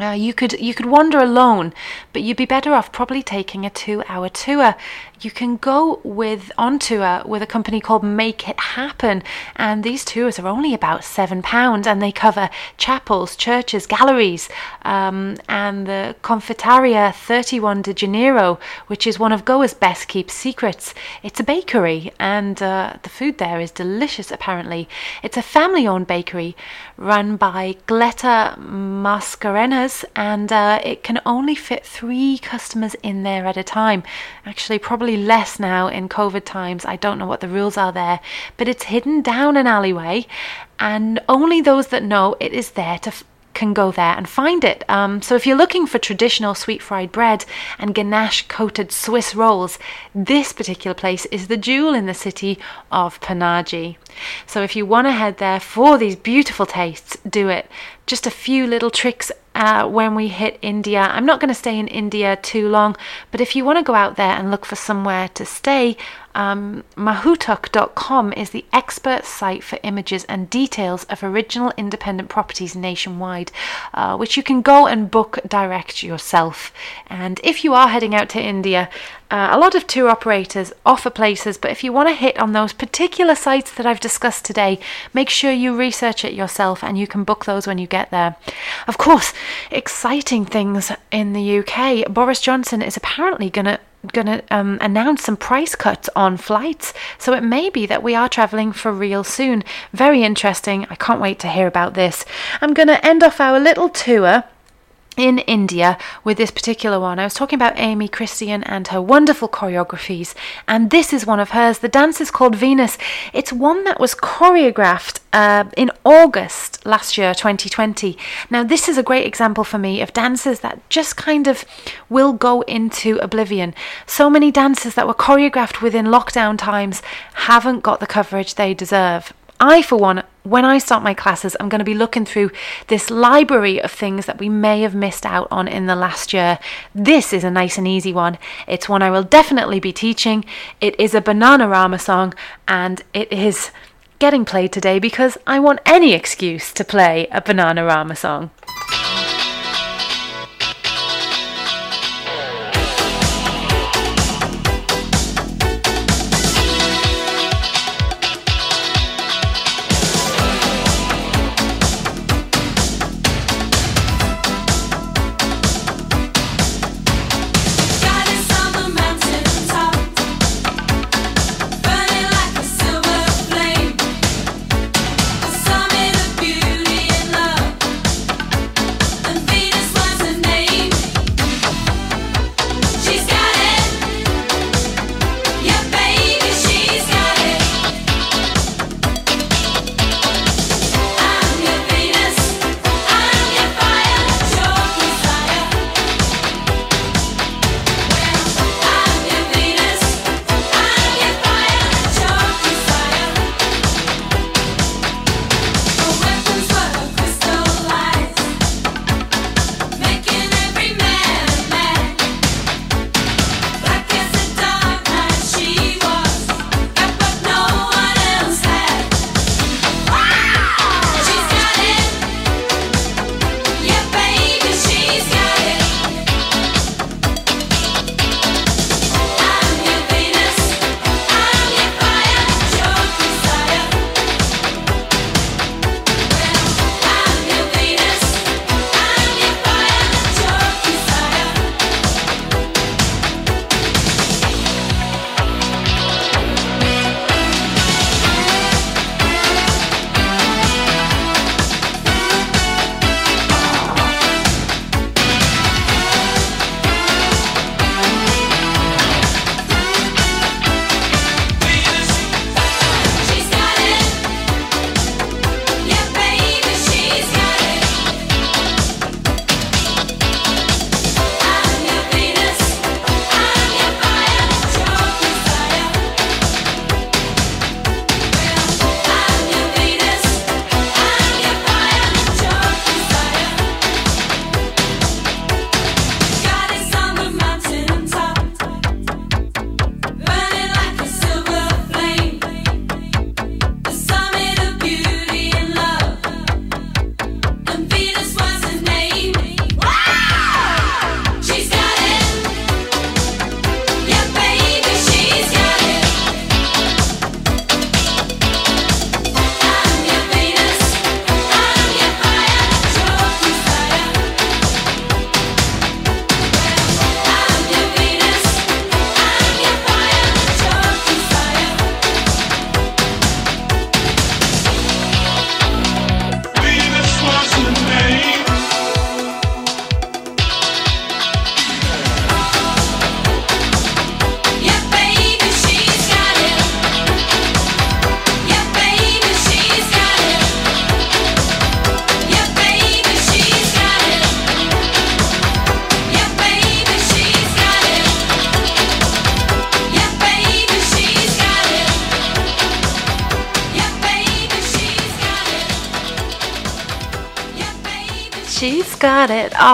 Uh, you could you could wander alone, but you'd be better off probably taking a two-hour tour. You can go with on tour with a company called Make It Happen, and these tours are only about seven pounds, and they cover chapels, churches, galleries, um, and the Confeitaria 31 de Janeiro, which is one of Goa's best kept secrets. It's a bakery, and uh, the food there is delicious. Apparently, it's a family-owned bakery run by Gleta Mascarenas and uh, it can only fit three customers in there at a time. Actually, probably less now in COVID times. I don't know what the rules are there, but it's hidden down an alleyway, and only those that know it is there to can go there and find it. Um, so if you're looking for traditional sweet fried bread and ganache coated Swiss rolls, this particular place is the jewel in the city of Panaji. So if you want to head there for these beautiful tastes, do it. Just a few little tricks uh, when we hit India. I'm not going to stay in India too long, but if you want to go out there and look for somewhere to stay, um, mahoutuk.com is the expert site for images and details of original independent properties nationwide, uh, which you can go and book direct yourself. And if you are heading out to India, uh, a lot of tour operators offer places, but if you want to hit on those particular sites that I've discussed today, make sure you research it yourself and you can book those when you get there. Of course, exciting things in the UK. Boris Johnson is apparently going to going to um, announce some price cuts on flights. So it may be that we are traveling for real soon. Very interesting. I can't wait to hear about this. I'm going to end off our little tour in India with this particular one. I was talking about Amy Christian and her wonderful choreographies, and this is one of hers. The dance is called Venus. It's one that was choreographed uh, in August last year, 2020. Now, this is a great example for me of dances that just kind of will go into oblivion. So many dances that were choreographed within lockdown times haven't got the coverage they deserve. I, for one, when I start my classes, I'm going to be looking through this library of things that we may have missed out on in the last year. This is a nice and easy one. It's one I will definitely be teaching. It is a Bananarama song and it is getting played today because I want any excuse to play a Bananarama song.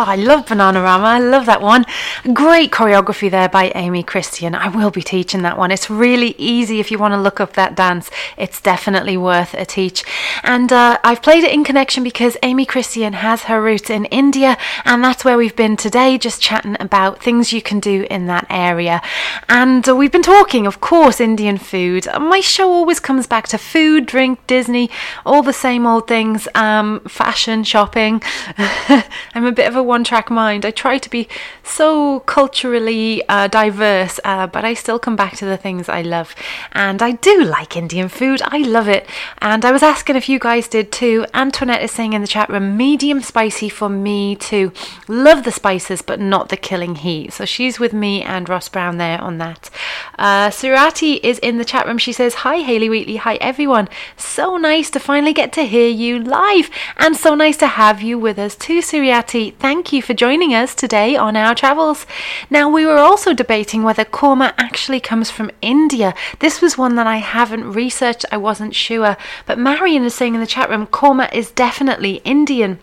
Oh, I love Bananarama. I love that one. Great choreography there by Amy Christian. I will be teaching that one. It's really easy if you want to look up that dance. It's definitely worth a teach. And uh, I've played it in connection because Amy Christian has her roots in India, and that's where we've been today, just chatting about things you can do in that area. And uh, we've been talking, of course, Indian food. My show always comes back to food, drink, Disney, all the same old things, um, fashion, shopping. I'm a bit of a one track mind. I try to be so culturally uh, diverse, uh, but I still come back to the things I love. And I do like Indian food, I love it. And I was asking if you guys did too. Antoinette is saying in the chat room, medium spicy for me too. Love the spices, but not the killing heat. So she's with me and Ross Brown there on that. Uh, Surati is in the chat room. She says, Hi, Haley Wheatley. Hi, everyone. So nice to finally get to hear you live, and so nice to have you with us too, Suriati. Thank you for joining us today on our travels. Now, we were also debating whether korma actually comes from India. This was one that I haven't researched, I wasn't sure. But Marion is saying in the chat room, korma is definitely Indian.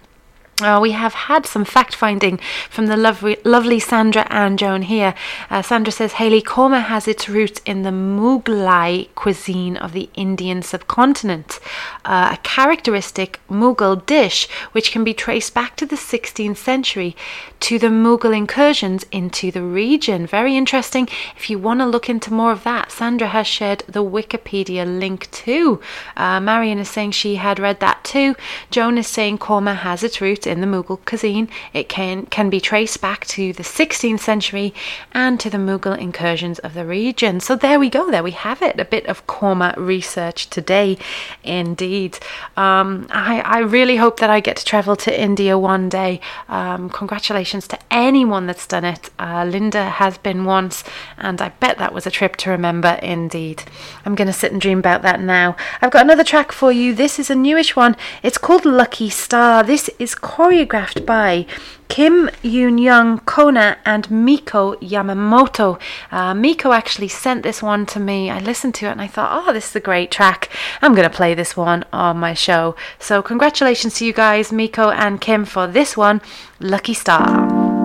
Uh, we have had some fact finding from the lovely, lovely Sandra and Joan here. Uh, Sandra says Haley korma has its roots in the Mughlai cuisine of the Indian subcontinent, uh, a characteristic Mughal dish which can be traced back to the 16th century to the Mughal incursions into the region. Very interesting. If you want to look into more of that, Sandra has shared the Wikipedia link too. Uh, Marion is saying she had read that too. Joan is saying korma has its in the Mughal cuisine. It can can be traced back to the 16th century and to the Mughal incursions of the region. So there we go. There we have it. A bit of korma research today, indeed. Um, I I really hope that I get to travel to India one day. Um, congratulations to anyone that's done it. Uh, Linda has been once, and I bet that was a trip to remember. Indeed. I'm going to sit and dream about that now. I've got another track for you. This is a newish one. It's called Lucky Star. This is choreographed by Kim Yoon Young Kona and Miko Yamamoto. Uh, Miko actually sent this one to me. I listened to it and I thought, oh, this is a great track. I'm going to play this one on my show. So, congratulations to you guys, Miko and Kim, for this one, Lucky Star.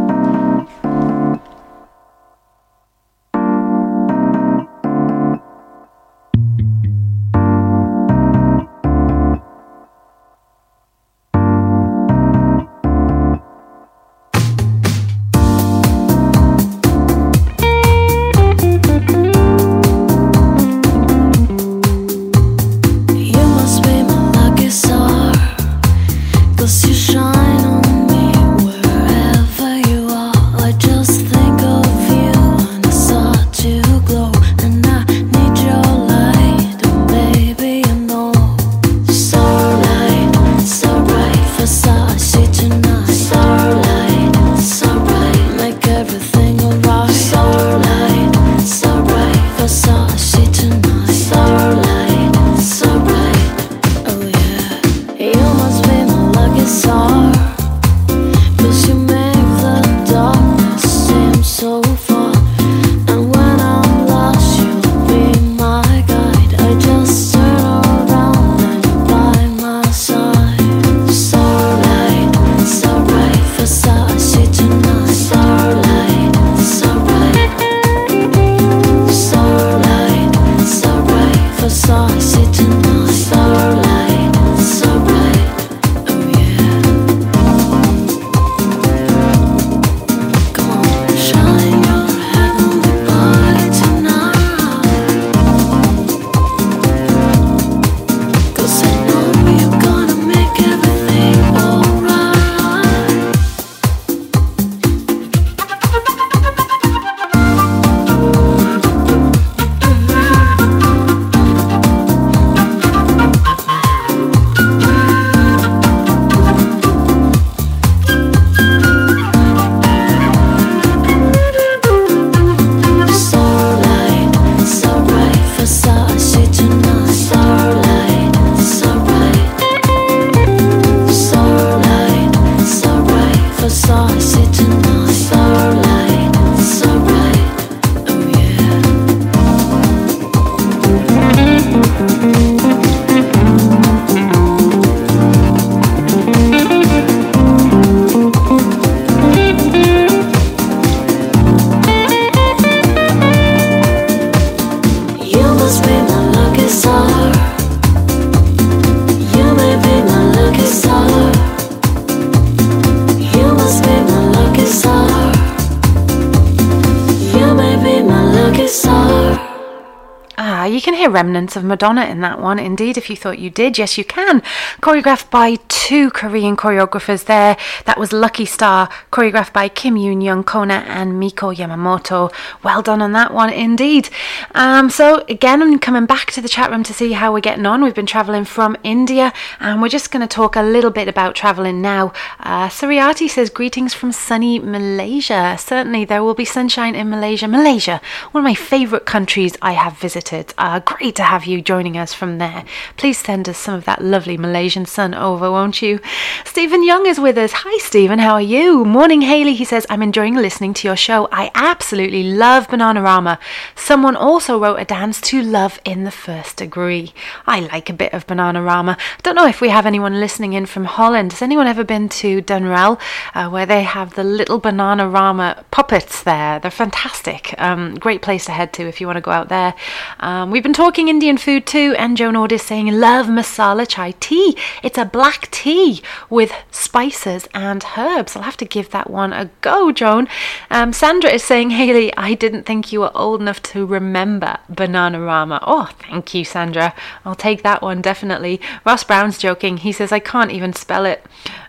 Ah, you can hear remnants of Madonna in that one. Indeed, if you thought you did, yes, you can. Choreographed by two Korean choreographers there. That was Lucky Star, choreographed by Kim Yoon Young Kona and Miko Yamamoto. Well done on that one, indeed. Um, so, again, I'm coming back to the chat room to see how we're getting on. We've been travelling from India, and we're just going to talk a little bit about travelling now. Uh, says, Greetings from sunny Malaysia. Certainly, there will be sunshine in Malaysia. Malaysia, one of my favourite countries I have visited. Uh, great to have you joining us from there. Please send us some of that lovely Malaysian sun over, won't you? Stephen Young is with us. Hi, Stephen. How are you? Morning, Haley. He says, I'm enjoying listening to your show. I absolutely love Bananarama. Someone also wrote a dance to Love in the First Degree. I like a bit of Bananarama. Don't know if we have anyone listening in from Holland. Has anyone ever been to Dunrell, uh, where they have the little Bananarama puppets there? They're fantastic. Um, great place to head to if you want to go out there. Um, we've been talking Indian food too, and Joan Ord is saying, Love masala chai tea. It's a black tea with spices and herbs. I'll have to give that one a go, Joan. Um, Sandra is saying, Haley, I didn't think you were old enough to remember Bananarama. Oh, thank you, Sandra. I'll take that one definitely. Ross Brown's joking. He says, I can't even spell it.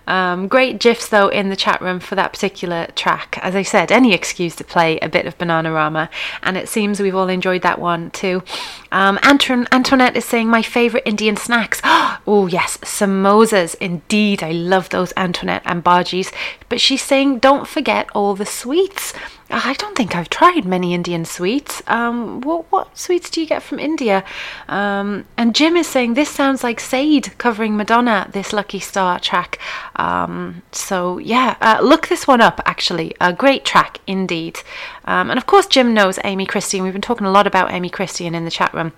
Um, great gifs though in the chat room for that particular track. As I said, any excuse to play a bit of Bananarama, and it seems we've all enjoyed that one too. Um, Anton- Antoinette is saying my favourite Indian snacks. oh yes, samosas. Indeed, I love those Antoinette and bhajis. But she's saying don't forget all the sweets. I don't think I've tried many Indian sweets. Um, what what sweets do you get from India? Um, and Jim is saying this sounds like Sade covering Madonna. This Lucky Star track. Um, so yeah, uh, look this one up. Actually, a great track indeed. Um, and of course, Jim knows Amy Christian. We've been talking a lot about Amy Christian in the chat room.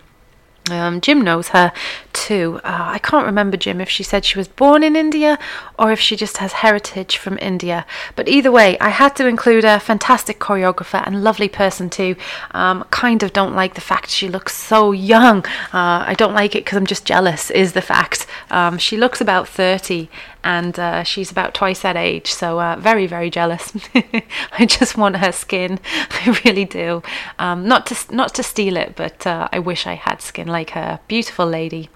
Um, Jim knows her too. Uh, I can't remember, Jim, if she said she was born in India or if she just has heritage from India. But either way, I had to include a fantastic choreographer and lovely person too. Um, kind of don't like the fact she looks so young. Uh, I don't like it because I'm just jealous, is the fact. Um, she looks about 30 and uh, she's about twice that age. So uh, very, very jealous. I just want her skin. I really do. Um, not to not to steal it, but uh, I wish I had skin like her. Beautiful lady.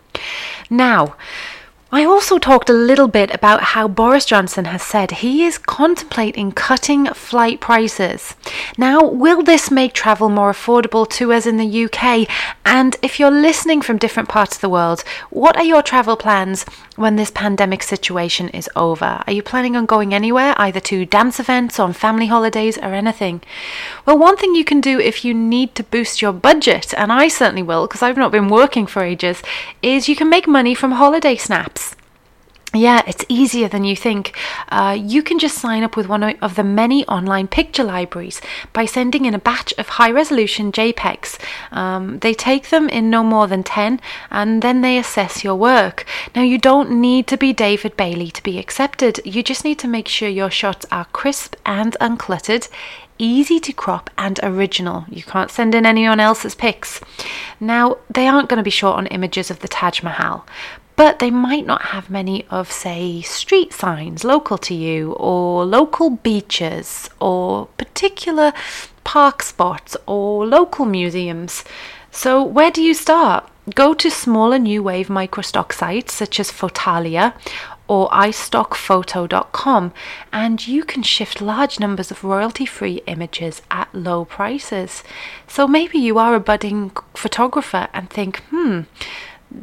Now. I also talked a little bit about how Boris Johnson has said he is contemplating cutting flight prices. Now, will this make travel more affordable to us in the UK? And if you're listening from different parts of the world, what are your travel plans when this pandemic situation is over? Are you planning on going anywhere, either to dance events, or on family holidays, or anything? Well, one thing you can do if you need to boost your budget, and I certainly will because I've not been working for ages, is you can make money from holiday snaps. Yeah, it's easier than you think. Uh, you can just sign up with one of the many online picture libraries by sending in a batch of high resolution JPEGs. Um, they take them in no more than 10 and then they assess your work. Now, you don't need to be David Bailey to be accepted, you just need to make sure your shots are crisp and uncluttered easy to crop and original. You can't send in anyone else's pics. Now, they aren't going to be short on images of the Taj Mahal, but they might not have many of, say, street signs local to you, or local beaches, or particular park spots, or local museums. So, where do you start? Go to smaller new wave microstock sites such as Fotolia or iStockPhoto.com and you can shift large numbers of royalty free images at low prices. So maybe you are a budding photographer and think, hmm,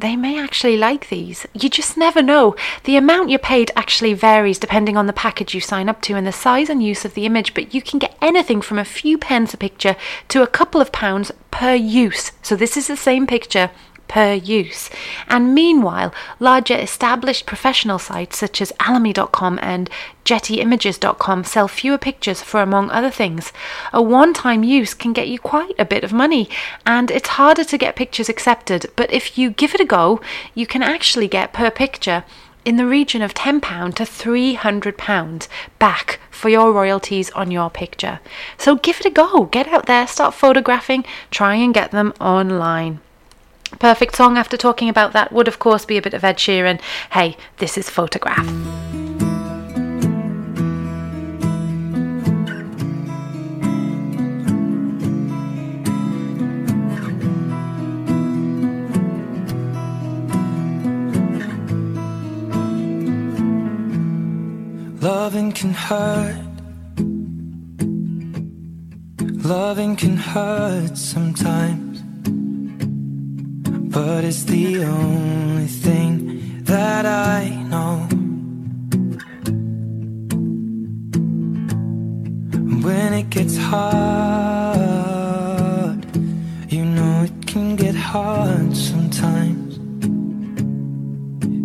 they may actually like these. You just never know. The amount you're paid actually varies depending on the package you sign up to and the size and use of the image, but you can get anything from a few pence a picture to a couple of pounds per use. So this is the same picture per use. And meanwhile, larger established professional sites such as Alamy.com and GettyImages.com sell fewer pictures for, among other things. A one time use can get you quite a bit of money, and it's harder to get pictures accepted, but if you give it a go, you can actually get per picture in the region of £10 to £300 back for your royalties on your picture. So give it a go. Get out there, start photographing, try and get them online. Perfect song after talking about that would, of course, be a bit of Ed Sheeran. Hey, this is Photograph. Loving can hurt. Loving can hurt sometimes. But it's the only thing that I know. When it gets hard, you know it can get hard sometimes.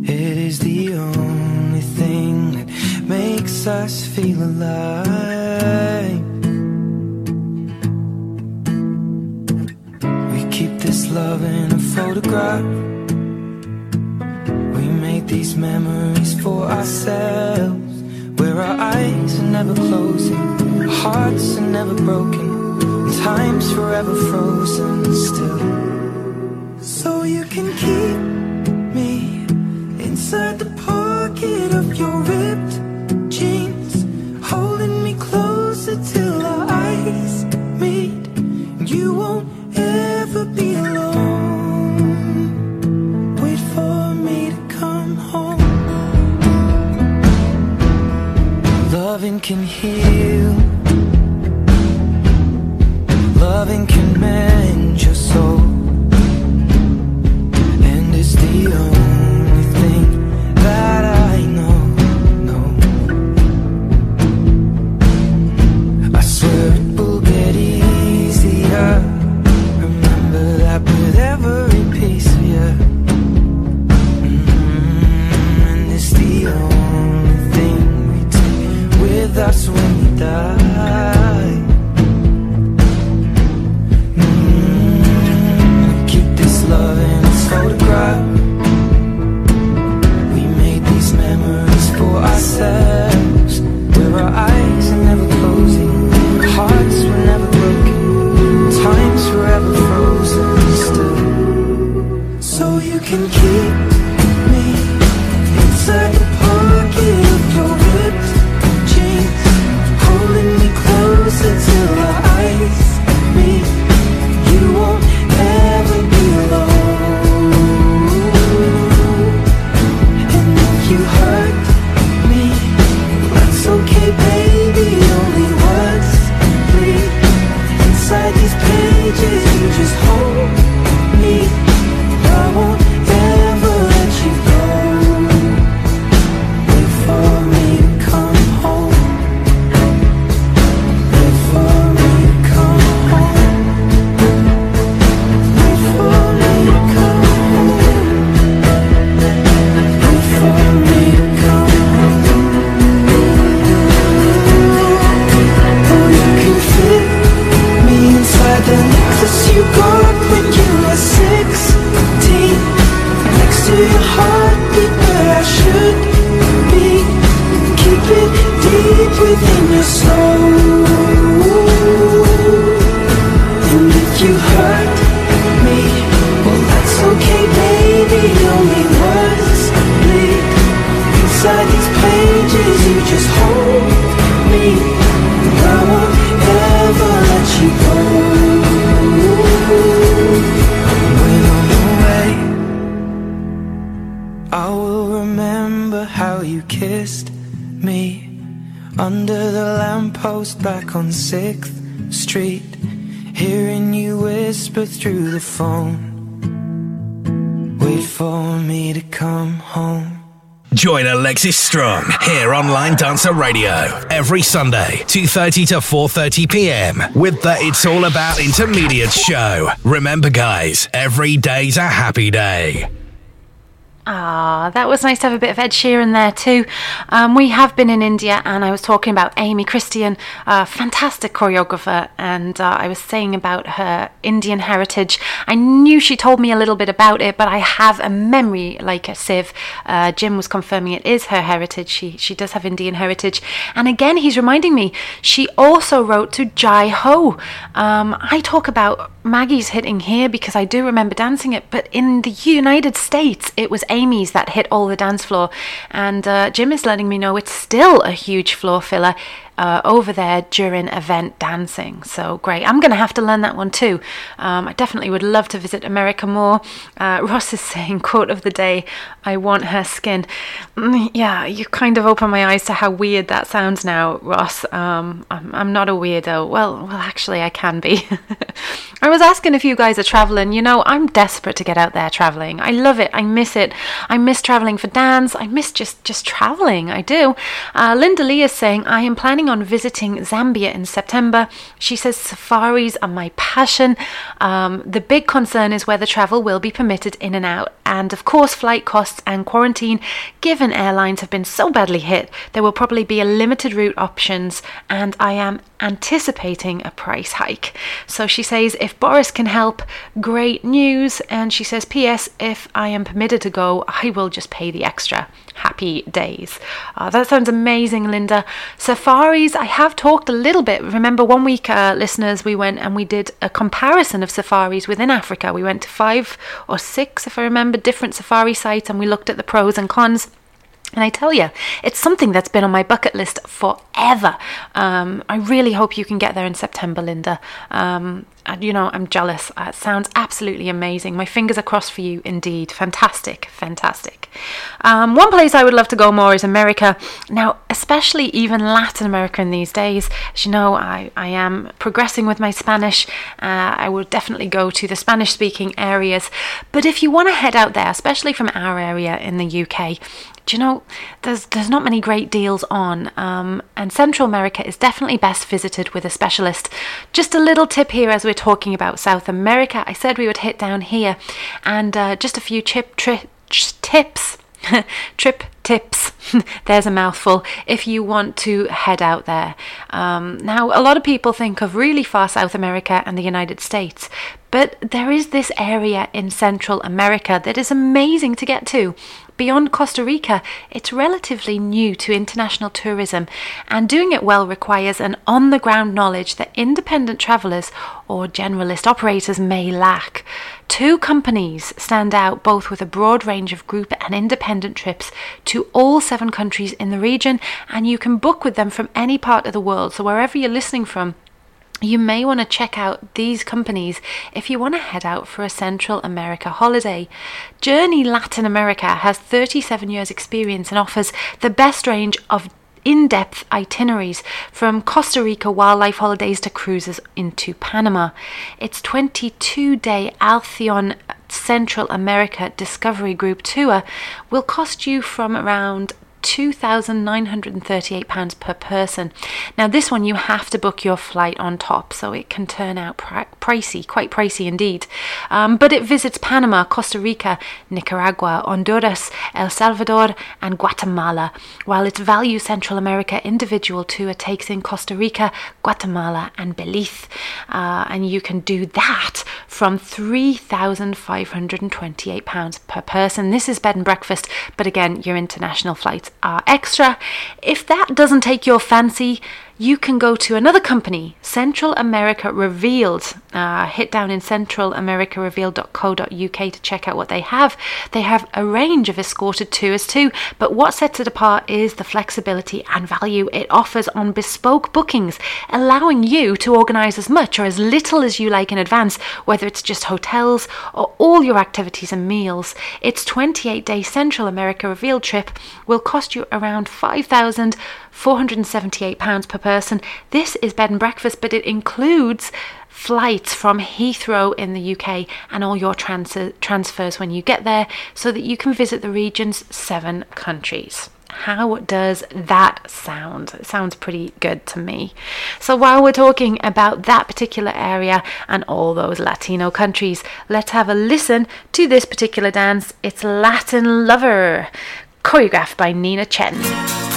It is the only thing that makes us feel alive. We keep this love in photograph. We made these memories for ourselves. Where our eyes are never closing, our hearts are never broken, and time's forever frozen still. So you can keep me inside the pocket of your ripped can heal. Loving can mend Dancer Radio every Sunday, 2:30 to 4:30 p.m. with the It's All About Intermediate show. Remember guys, every day's a happy day. That was nice to have a bit of Ed Sheeran there too. Um, we have been in India, and I was talking about Amy Christian, a fantastic choreographer, and uh, I was saying about her Indian heritage. I knew she told me a little bit about it, but I have a memory like a sieve. Uh, Jim was confirming it is her heritage. She she does have Indian heritage, and again, he's reminding me she also wrote to Jai Ho. Um, I talk about Maggie's hitting here because I do remember dancing it, but in the United States, it was Amy's that hit all the dance floor. And uh, Jim is letting me know it's still a huge floor filler uh, over there during event dancing. So great. I'm going to have to learn that one too. Um, I definitely would love to visit America more. Uh, Ross is saying, quote of the day, I want her skin. Mm, yeah, you kind of open my eyes to how weird that sounds now, Ross. Um, I'm, I'm not a weirdo. Well, well, actually, I can be. I was asking if you guys are traveling. You know, I'm desperate to get out there traveling. I love it. I miss it. I miss traveling for dance. I miss just just traveling. I do. Uh, Linda Lee is saying I am planning on visiting Zambia in September. She says safaris are my passion. Um, the big concern is whether travel will be permitted in and out, and of course, flight costs and quarantine. Given airlines have been so badly hit, there will probably be a limited route options, and I am anticipating a price hike. So she says, if Boris can help, great news. And she says, P.S. If I am permitted to go, I will just pay the extra. Happy days. Uh, that sounds amazing, Linda. Safaris, I have talked a little bit. Remember, one week, uh, listeners, we went and we did a comparison of safaris within Africa. We went to five or six, if I remember, different safari sites and we looked at the pros and cons. And I tell you, it's something that's been on my bucket list forever. Um, I really hope you can get there in September, Linda. Um, and, you know, I'm jealous. Uh, it sounds absolutely amazing. My fingers are crossed for you, indeed. Fantastic, fantastic. Um, one place I would love to go more is America. Now, especially even Latin America in these days. As you know, I, I am progressing with my Spanish. Uh, I will definitely go to the Spanish speaking areas. But if you want to head out there, especially from our area in the UK, do you know there's there's not many great deals on um, and central america is definitely best visited with a specialist. Just a little tip here as we're talking about south america. I said we would hit down here and uh, just a few chip tri- tips. Trip tips. There's a mouthful if you want to head out there. Um, now a lot of people think of really far south america and the united states but there is this area in central america that is amazing to get to Beyond Costa Rica, it's relatively new to international tourism, and doing it well requires an on the ground knowledge that independent travellers or generalist operators may lack. Two companies stand out both with a broad range of group and independent trips to all seven countries in the region, and you can book with them from any part of the world. So, wherever you're listening from, you may want to check out these companies if you want to head out for a Central America holiday. Journey Latin America has 37 years' experience and offers the best range of in depth itineraries from Costa Rica wildlife holidays to cruises into Panama. Its 22 day Alcyon Central America Discovery Group tour will cost you from around £2,938 per person. Now, this one you have to book your flight on top, so it can turn out pri- pricey, quite pricey indeed. Um, but it visits Panama, Costa Rica, Nicaragua, Honduras, El Salvador, and Guatemala, while its Value Central America individual tour takes in Costa Rica, Guatemala, and Belize. Uh, and you can do that from £3,528 per person. This is bed and breakfast, but again, your international flights are extra. If that doesn't take your fancy, you can go to another company, Central America Revealed. Uh, hit down in centralamericarevealed.co.uk to check out what they have. They have a range of escorted tours too, but what sets it apart is the flexibility and value it offers on bespoke bookings, allowing you to organise as much or as little as you like in advance, whether it's just hotels or all your activities and meals. Its 28 day Central America Revealed trip will cost you around 5,000. £478 per person. This is bed and breakfast, but it includes flights from Heathrow in the UK and all your trans- transfers when you get there so that you can visit the region's seven countries. How does that sound? It sounds pretty good to me. So, while we're talking about that particular area and all those Latino countries, let's have a listen to this particular dance. It's Latin Lover, choreographed by Nina Chen.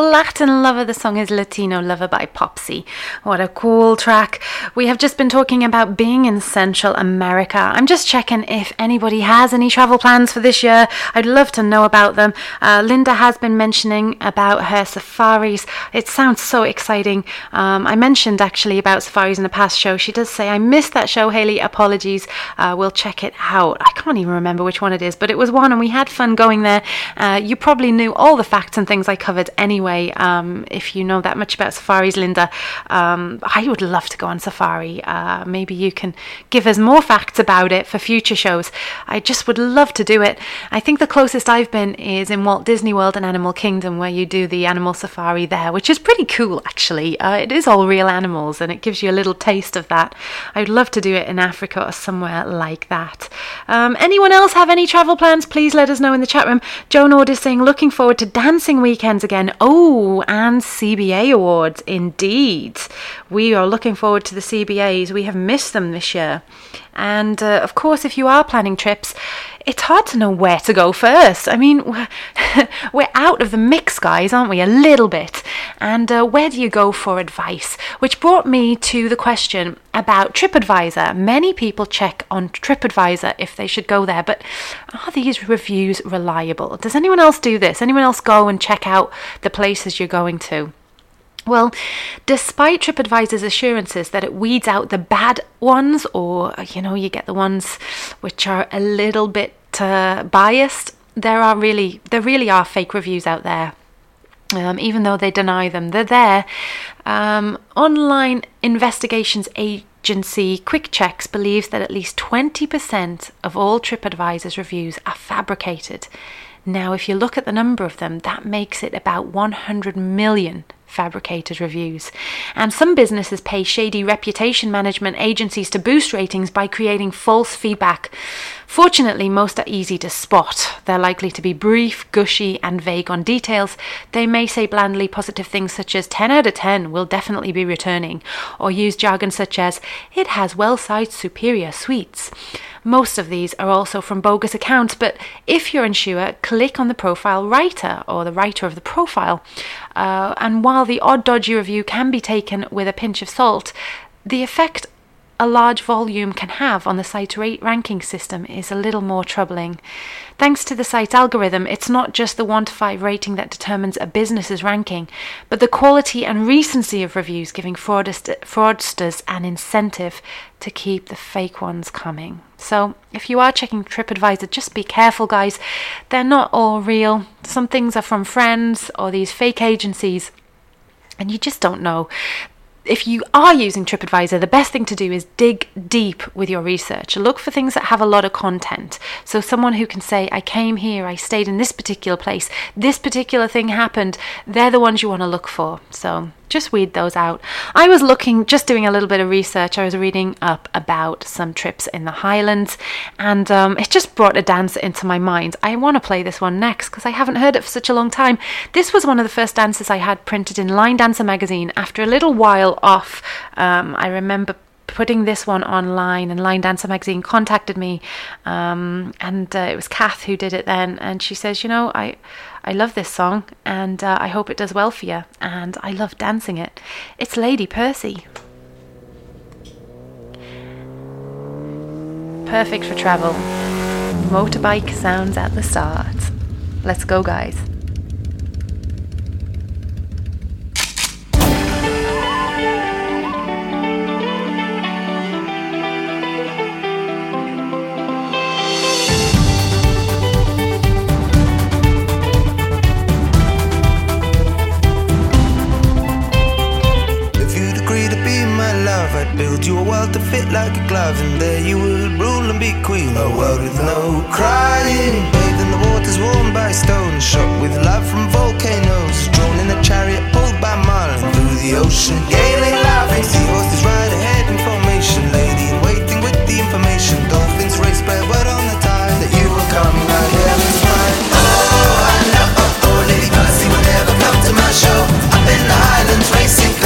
Latin Lover. The song is Latino Lover by Popsy. What a cool track. We have just been talking about being in Central America. I'm just checking if anybody has any travel plans for this year. I'd love to know about them. Uh, Linda has been mentioning about her safaris. It sounds so exciting. Um, I mentioned actually about safaris in a past show. She does say, I missed that show, Haley. Apologies. Uh, we'll check it out. I can't even remember which one it is, but it was one and we had fun going there. Uh, you probably knew all the facts and things I covered anyway. Um, if you know that much about safaris, Linda, um, I would love to go on safari. Uh, maybe you can give us more facts about it for future shows. I just would love to do it. I think the closest I've been is in Walt Disney World and Animal Kingdom, where you do the animal safari there, which is pretty cool actually. Uh, it is all real animals and it gives you a little taste of that. I'd love to do it in Africa or somewhere like that. Um, anyone else have any travel plans? Please let us know in the chat room. Joan Ord is saying, looking forward to dancing weekends again. Oh, and CBA awards, indeed. We are looking forward to the CBAs. We have missed them this year. And uh, of course, if you are planning trips, it's hard to know where to go first. I mean, we're, we're out of the mix, guys, aren't we? A little bit. And uh, where do you go for advice? Which brought me to the question about TripAdvisor. Many people check on TripAdvisor if they should go there, but are these reviews reliable? Does anyone else do this? Anyone else go and check out the places you're going to? Well, despite TripAdvisor's assurances that it weeds out the bad ones, or you know, you get the ones which are a little bit uh, biased, there are really there really are fake reviews out there. Um, even though they deny them, they're there. Um, online investigations agency Quick Checks believes that at least 20% of all TripAdvisor's reviews are fabricated. Now, if you look at the number of them, that makes it about 100 million fabricated reviews. And some businesses pay shady reputation management agencies to boost ratings by creating false feedback. Fortunately, most are easy to spot. They're likely to be brief, gushy, and vague on details. They may say blandly positive things such as 10 out of 10 will definitely be returning, or use jargon such as it has well sized superior suites. Most of these are also from bogus accounts, but if you're unsure, click on the profile writer or the writer of the profile. Uh, and while the odd dodgy review can be taken with a pinch of salt, the effect a large volume can have on the site ranking system is a little more troubling. Thanks to the site's algorithm, it's not just the 1 to 5 rating that determines a business's ranking, but the quality and recency of reviews, giving fraudst- fraudsters an incentive to keep the fake ones coming. So, if you are checking TripAdvisor, just be careful, guys. They're not all real. Some things are from friends or these fake agencies and you just don't know if you are using TripAdvisor, the best thing to do is dig deep with your research. Look for things that have a lot of content. So, someone who can say, I came here, I stayed in this particular place, this particular thing happened, they're the ones you want to look for. So, just weed those out. I was looking, just doing a little bit of research. I was reading up about some trips in the Highlands, and um, it just brought a dance into my mind. I want to play this one next because I haven't heard it for such a long time. This was one of the first dances I had printed in Line Dancer magazine. After a little while off, um, I remember putting this one online and line dancer magazine contacted me um, and uh, it was kath who did it then and she says you know i i love this song and uh, i hope it does well for you and i love dancing it. It's lady percy. Perfect for travel. Motorbike sounds at the start. Let's go guys build you a world to fit like a glove, and there you would rule and be queen. A world with no crying, bathed in the waters warmed by stones, shot with love from volcanoes, drawn in a chariot pulled by Marlin through the ocean, gaily laughing. Seahorses ride ahead in formation, lady in waiting with the information. Dolphins race barefoot on the tide that you will come like heaven's fine. Oh, I know, oh, oh, Lady Percy will never come to my show. Up in the Highlands racing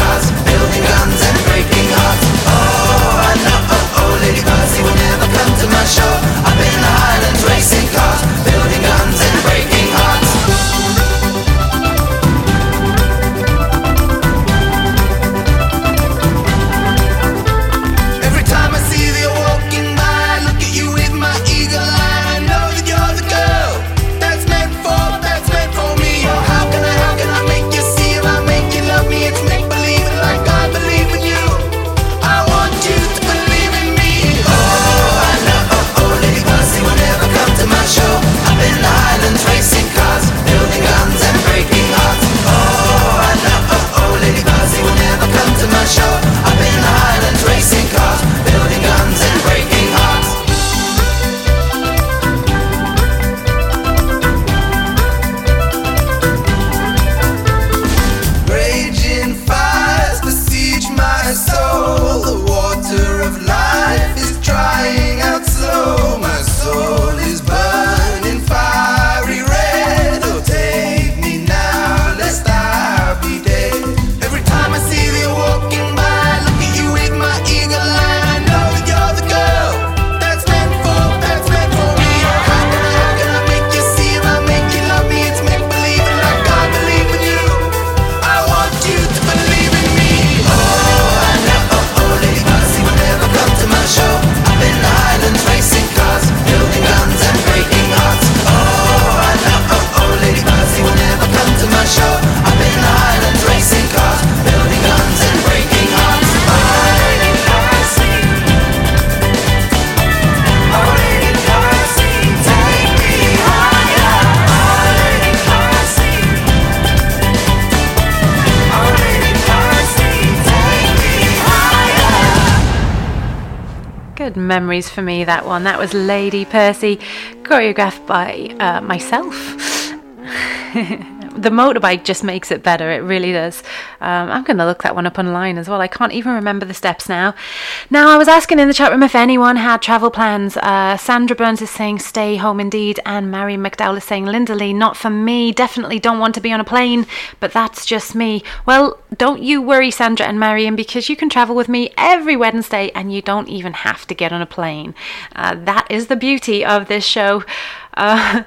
for me, that one. That was Lady Percy, choreographed by uh, myself. the motorbike just makes it better. It really does. Um, I'm going to look that one up online as well. I can't even remember the steps now. Now, I was asking in the chat room if anyone had travel plans. Uh, Sandra Burns is saying stay home indeed, and Mary McDowell is saying Linda Lee, not for me. Definitely don't want to be on a plane, but that's just me. Well, don't you worry, Sandra and Marion, because you can travel with me every Wednesday and you don't even have to get on a plane. Uh, that is the beauty of this show. Uh,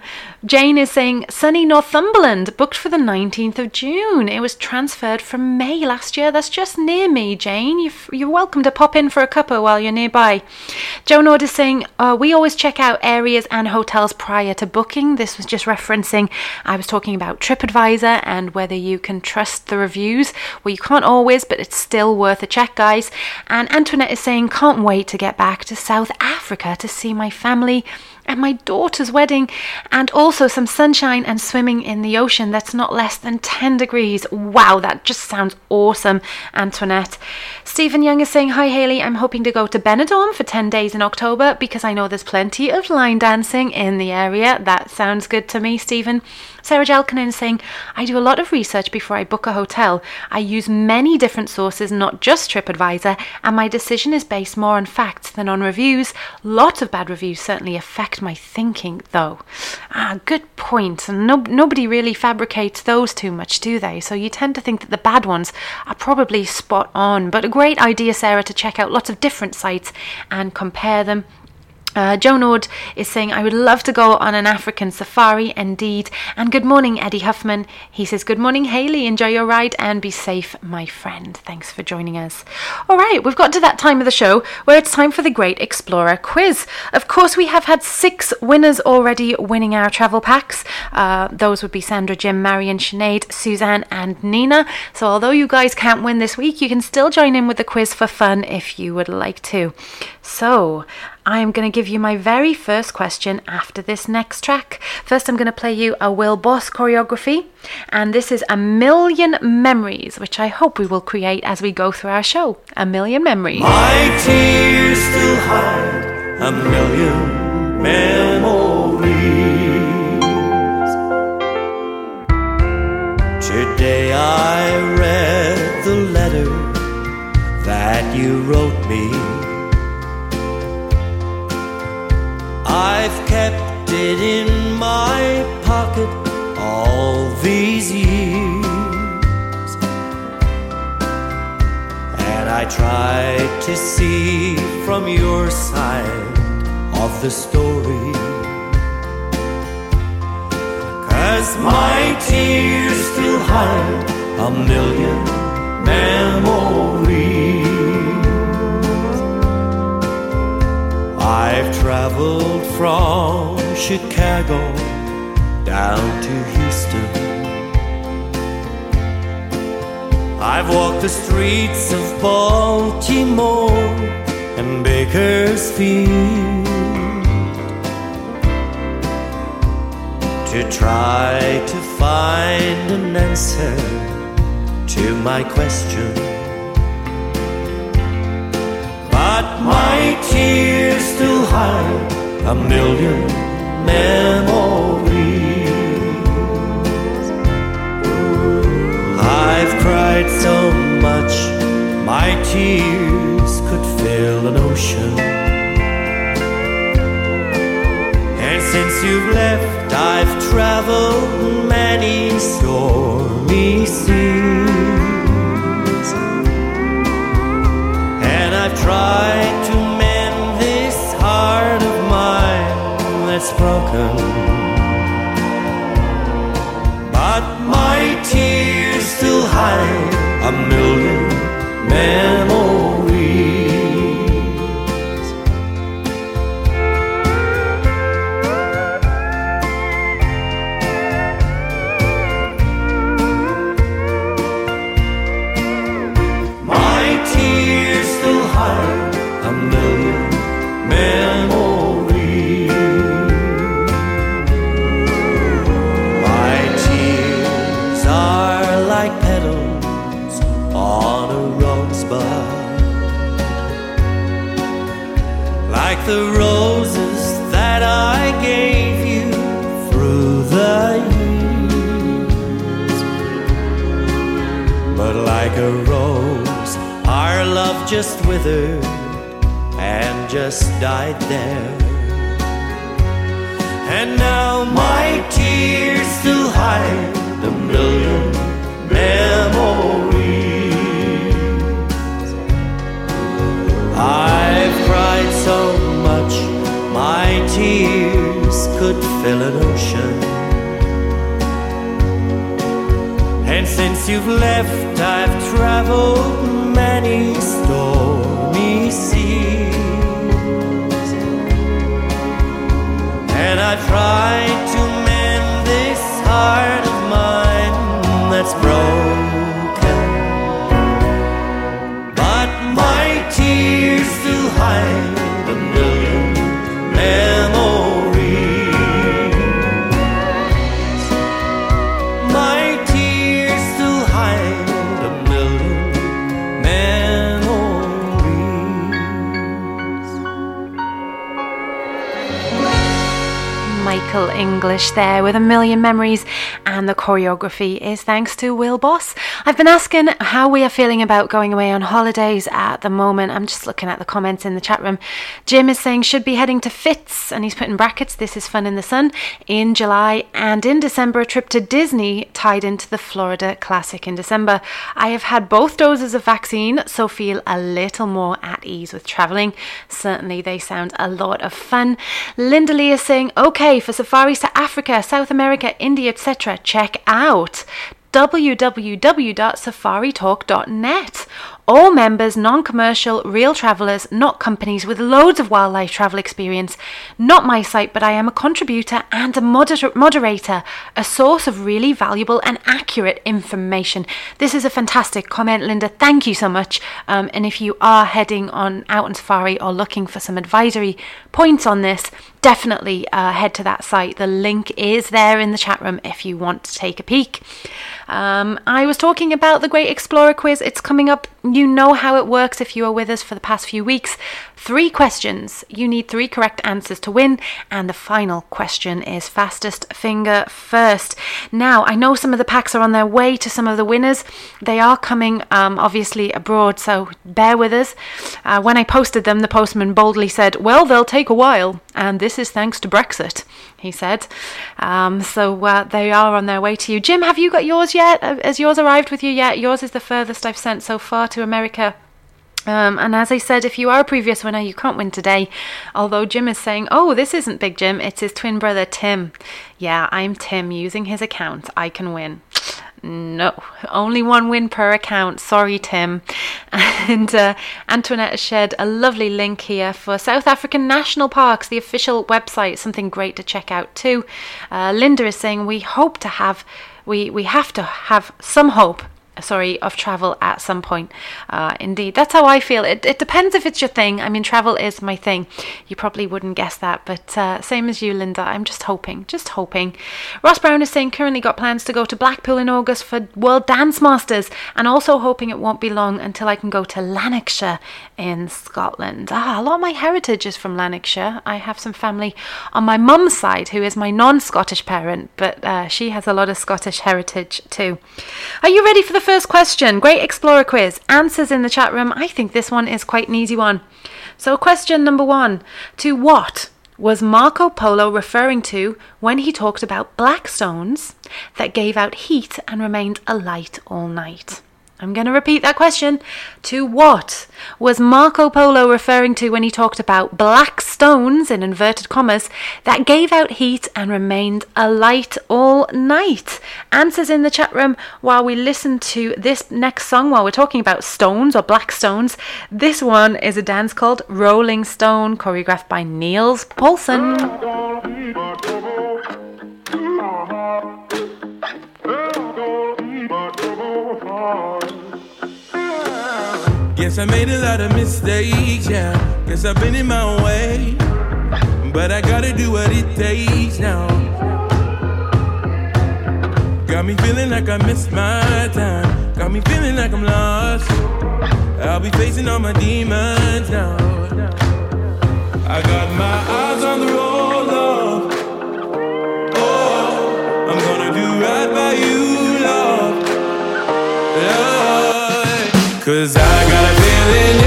Jane is saying sunny Northumberland, booked for the 19th of June. It was transferred from May last year. That's just near me, Jane. You're, you're welcome to pop in for a cuppa while you're nearby. Joan Ord is saying uh, we always check out areas and hotels prior to booking. This was just referencing, I was talking about TripAdvisor and whether you can trust the reviews. Well, you can't always, but it's still worth a check, guys. And Antoinette is saying, can't wait to get back to South Africa to see my family at my daughter's wedding, and also some sunshine and swimming in the ocean that's not less than 10 degrees. Wow, that just sounds awesome, Antoinette. Stephen Young is saying, Hi Haley, I'm hoping to go to Benidorm for 10 days in October because I know there's plenty of line dancing in the area. That sounds good to me, Stephen. Sarah Jalkanen is saying, I do a lot of research before I book a hotel. I use many different sources, not just TripAdvisor, and my decision is based more on facts than on reviews. Lots of bad reviews certainly affect my thinking, though. Ah, good point. And no, nobody really fabricates those too much, do they? So you tend to think that the bad ones are probably spot on. But a great idea, Sarah, to check out lots of different sites and compare them. Uh, Joan Ord is saying, I would love to go on an African safari, indeed. And good morning, Eddie Huffman. He says, Good morning, Haley. Enjoy your ride and be safe, my friend. Thanks for joining us. All right, we've got to that time of the show where it's time for the Great Explorer quiz. Of course, we have had six winners already winning our travel packs. Uh, those would be Sandra, Jim, Marion, Sinead, Suzanne, and Nina. So, although you guys can't win this week, you can still join in with the quiz for fun if you would like to. So, I am going to give you my very first question after this next track. First, I'm going to play you a Wil Bos choreography, and this is A Million Memories, which I hope we will create as we go through our show. A Million Memories. My tears still hide a million memories. Today I read the letter that you wrote me. I've kept it in my pocket all these years. And I tried to see from your side of the story. Cause my tears still hide a million memories. I've traveled from Chicago down to Houston. I've walked the streets of Baltimore and Bakersfield to try to find an answer to my question. But my tears still hide a million memories. I've cried so much, my tears could fill an ocean. And since you've left, I've traveled many stormy seas. I've tried to mend this heart of mine that's broken. But my tears still hide a million memories. Just withered and just died there. And now my tears still hide a million memories. I've cried so much, my tears could fill an ocean. And since you've left, I've traveled many stormy seas. And I tried to mend this heart of mine that's broken. But my tears still hide Michael English there with a million memories, and the choreography is thanks to Wil Bos. I've been asking how we are feeling about going away on holidays at the moment. I'm just looking at the comments in the chat room. Jim is saying should be heading to Fitz, and he's put in brackets this is fun in the sun in July, and in December a trip to Disney tied into the Florida Classic in December. I have had both doses of vaccine, so feel a little more at ease with travelling. Certainly, they sound a lot of fun. Linda Lee is saying, okay, for safaris to Africa, South America, India, etc., check out www.safaritalk.net. All members, non commercial, real travellers, not companies with loads of wildlife travel experience. Not my site, but I am a contributor and a moder- moderator, a source of really valuable and accurate information. This is a fantastic comment, Linda. Thank you so much. Um, and if you are heading on out on safari or looking for some advisory points on this, definitely uh, head to that site. The link is there in the chat room if you want to take a peek. Um, I was talking about the Great Explorer quiz. It's coming up. You know how it works if you are with us for the past few weeks. Three questions. You need three correct answers to win, and the final question is fastest finger first. Now, I know some of the packs are on their way to some of the winners. They are coming, um, obviously, abroad, so bear with us. Uh, when I posted them, the postman boldly said, Well, they'll take a while, and this is thanks to Brexit, he said. Um, so uh, they are on their way to you. Jim, have you got yours yet? Uh, Has yours arrived with you yet? Yours is the furthest I've sent so far to America. Um, and as I said, if you are a previous winner, you can't win today. Although Jim is saying, oh, this isn't Big Jim, it's his twin brother Tim. Yeah, I'm Tim. Using his account, I can win. No, only one win per account. Sorry, Tim. And uh, Antoinette has shared a lovely link here for South African National Parks, the official website. Something great to check out too. Uh, Linda is saying we hope to have, we we have to have some hope sorry, of travel at some point. Uh, indeed, that's how I feel. It, it depends if it's your thing. I mean, travel is my thing. You probably wouldn't guess that, but uh, same as you, Linda. I'm just hoping, just hoping. Ross Brown is saying currently got plans to go to Blackpool in August for World Dance Masters, and also hoping it won't be long until I can go to Lanarkshire in Scotland. Ah, a lot of my heritage is from Lanarkshire. I have some family on my mum's side who is my non-Scottish parent, but uh, she has a lot of Scottish heritage too. Are you ready for the first question? Great Explorer quiz. Answers in the chat room. I think this one is quite an easy one. So, question number one To what was Marco Polo referring to when he talked about black stones that gave out heat and remained alight all night? I'm going to repeat that question. To what was Marco Polo referring to when he talked about black stones, in inverted commas, that gave out heat and remained alight all night? Answers in the chat room while we listen to this next song while we're talking about stones or black stones. This one is a dance called Rolling Stone, choreographed by Niels Poulsen. Guess I made a lot of mistakes, yeah. Guess I've been in my way. But I gotta do what it takes now. Got me feeling like I missed my time. Got me feeling like I'm lost. I'll be facing all my demons now. I got my eyes on the road, love. Oh, I'm gonna do right by you, love. Love. Cause I got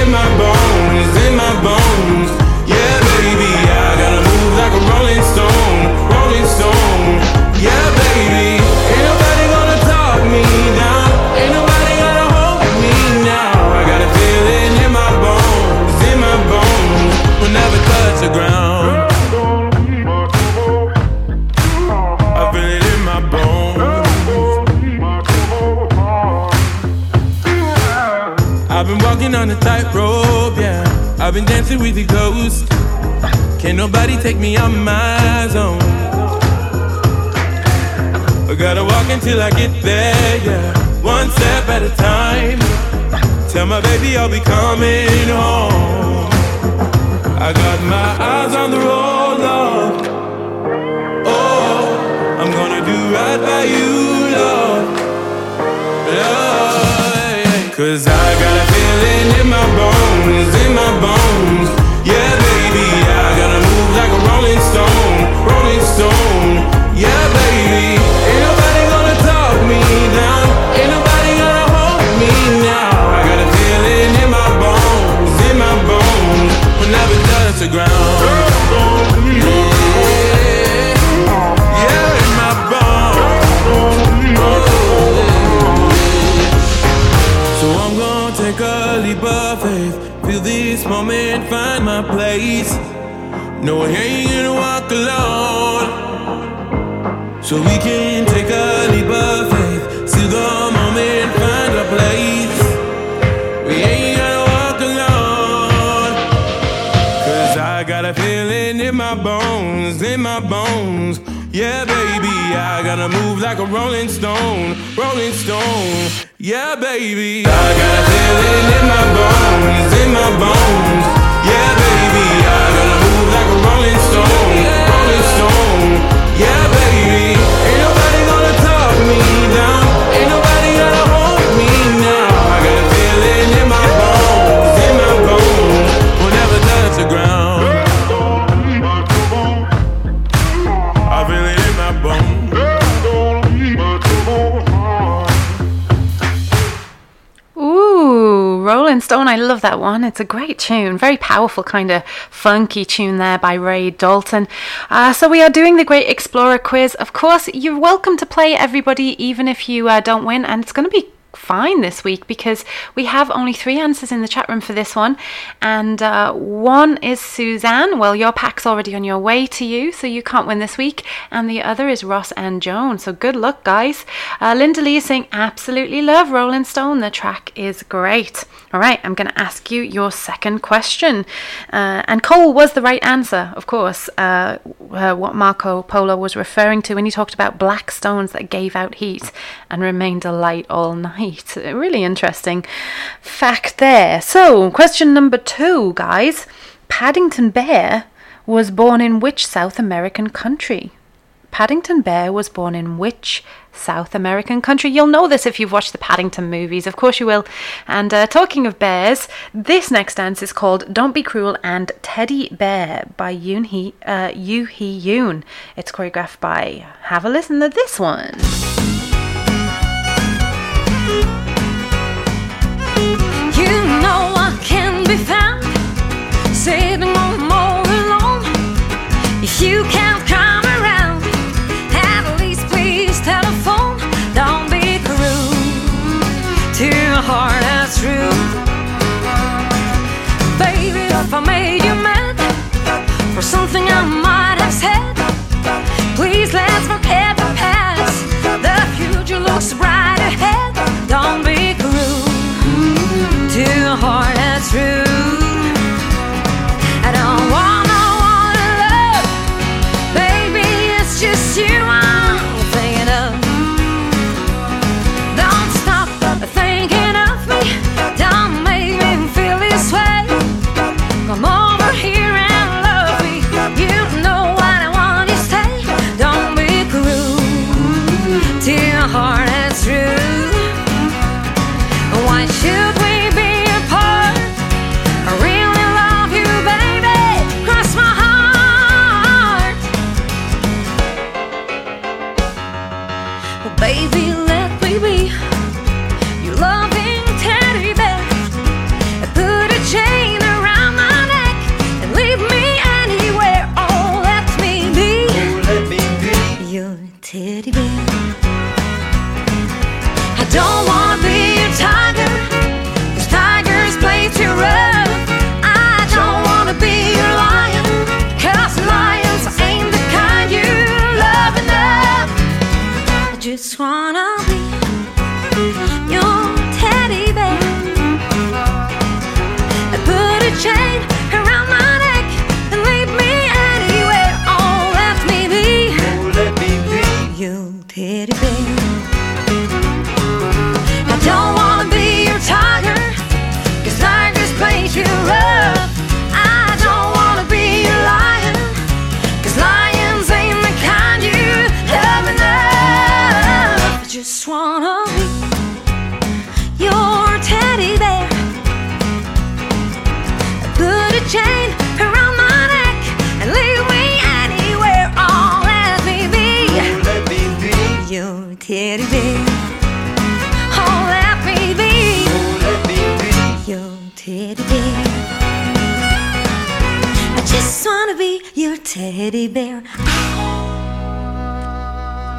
on a tightrope, yeah. I've been dancing with the ghost. Can't nobody take me on my zone. I gotta walk until I get there, yeah. One step at a time. Tell my baby I'll be coming home. I got my eyes on the road, love. Oh, I'm gonna do right by you, love. Love. Cause I got a feeling in my bones, in my bones. My place. No, I ain't gonna walk alone. So we can take a leap of faith. See the moment, find a place. We ain't gonna walk alone. Cause I got a feeling in my bones, in my bones. Yeah, baby, I gotta move like a rolling stone, rolling stone. Yeah, baby, I got a feeling in my bones, in my bones. Me down, ain't nobody gonna hold me now. I got a feeling love that one. It's a great tune. Very powerful, kind of funky tune there by Ray Dalton. Uh, so, we are doing the Great Explorer quiz. Of course, you're welcome to play, everybody, even if you uh, don't win. And it's going to be fine this week because we have only three answers in the chat room for this one. And uh, one is Suzanne. Well your pack's already on your way to you so you can't win this week. And the other is Ross and Joan. So good luck guys. Uh, Linda Lee is saying absolutely love Rolling Stone. The track is great. All right I'm going to ask you your second question. Uh, and coal was the right answer of course uh, uh, what Marco Polo was referring to when he talked about black stones that gave out heat and remained alight all night a really interesting fact there. So, question number two, guys. Paddington Bear was born in which South American country? Paddington Bear was born in which South American country? You'll know this if you've watched the Paddington movies, of course you will. And uh, talking of bears, this next dance is called Don't Be Cruel and Teddy Bear by Yoon Hee, uh, Yoo Hee Yoon. It's choreographed by, have a listen to this one. Be found sitting on all alone. If you can't come around, at least please telephone. Don't be cruel to a heart that's true. Baby, if I made you mad for something I might have said, please let's forget the past. The future looks bright ahead. True. Your teddy bear. Oh, let me be your teddy bear. I just wanna be your teddy bear.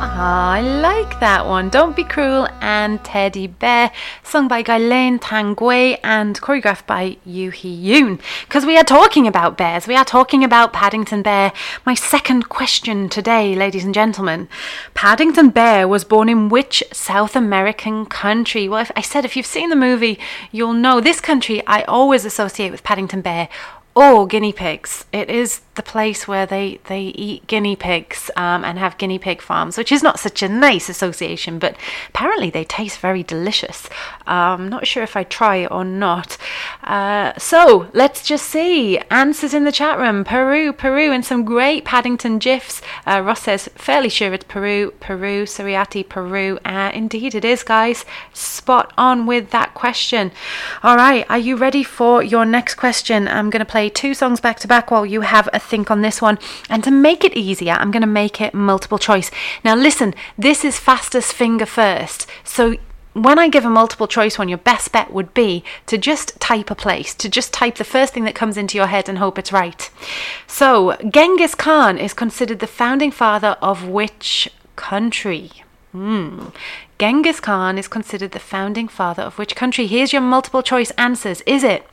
Ah, I like that one. Don't Be Cruel and Teddy Bear, sung by Ghislaine Tangway and choreographed by Yoo Hee Yoon. Because we are talking about bears, we are talking about Paddington Bear. My second question today, ladies and gentlemen. Paddington Bear was born in which South American country? Well, I said if you've seen the movie, you'll know this country I always associate with Paddington Bear or guinea pigs. It is the place where they, they eat guinea pigs um, and have guinea pig farms, which is not such a nice association, but apparently they taste very delicious. Um, not sure if I try or not. Uh, so let's just see. Answers in the chat room Peru, Peru, and some great Paddington gifs. Uh, Ross says, fairly sure it's Peru, Peru, Suriati, Peru. Uh, indeed, it is, guys. Spot on with that question. All right, are you ready for your next question? I'm going to play two songs back to back while you have a think on this one. And to make it easier, I'm going to make it multiple choice. Now, listen, this is fastest finger first. So when I give a multiple choice one, your best bet would be to just type a place, to just type the first thing that comes into your head and hope it's right. So, Genghis Khan is considered the founding father of which country? Hmm. Genghis Khan is considered the founding father of which country? Here's your multiple choice answers. Is it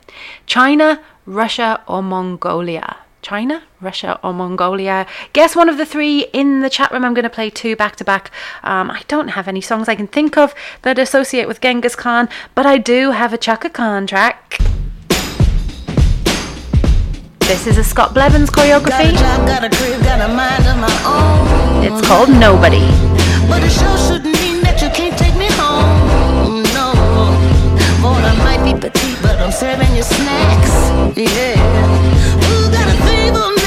China, Russia, or Mongolia? China, Russia, or Mongolia? Guess one of the three in the chat room. I'm going to play two back to back. Um, I don't have any songs I can think of that associate with Genghis Khan, but I do have a Chaka Khan track. This is a Scott Blevins choreography. Got a crib, got a mind of my own. It's called Nobody. But it sure shouldn't mean that you can't take me home. No, Lord, I might be petite, but I'm serving you snacks. Yeah. Ooh,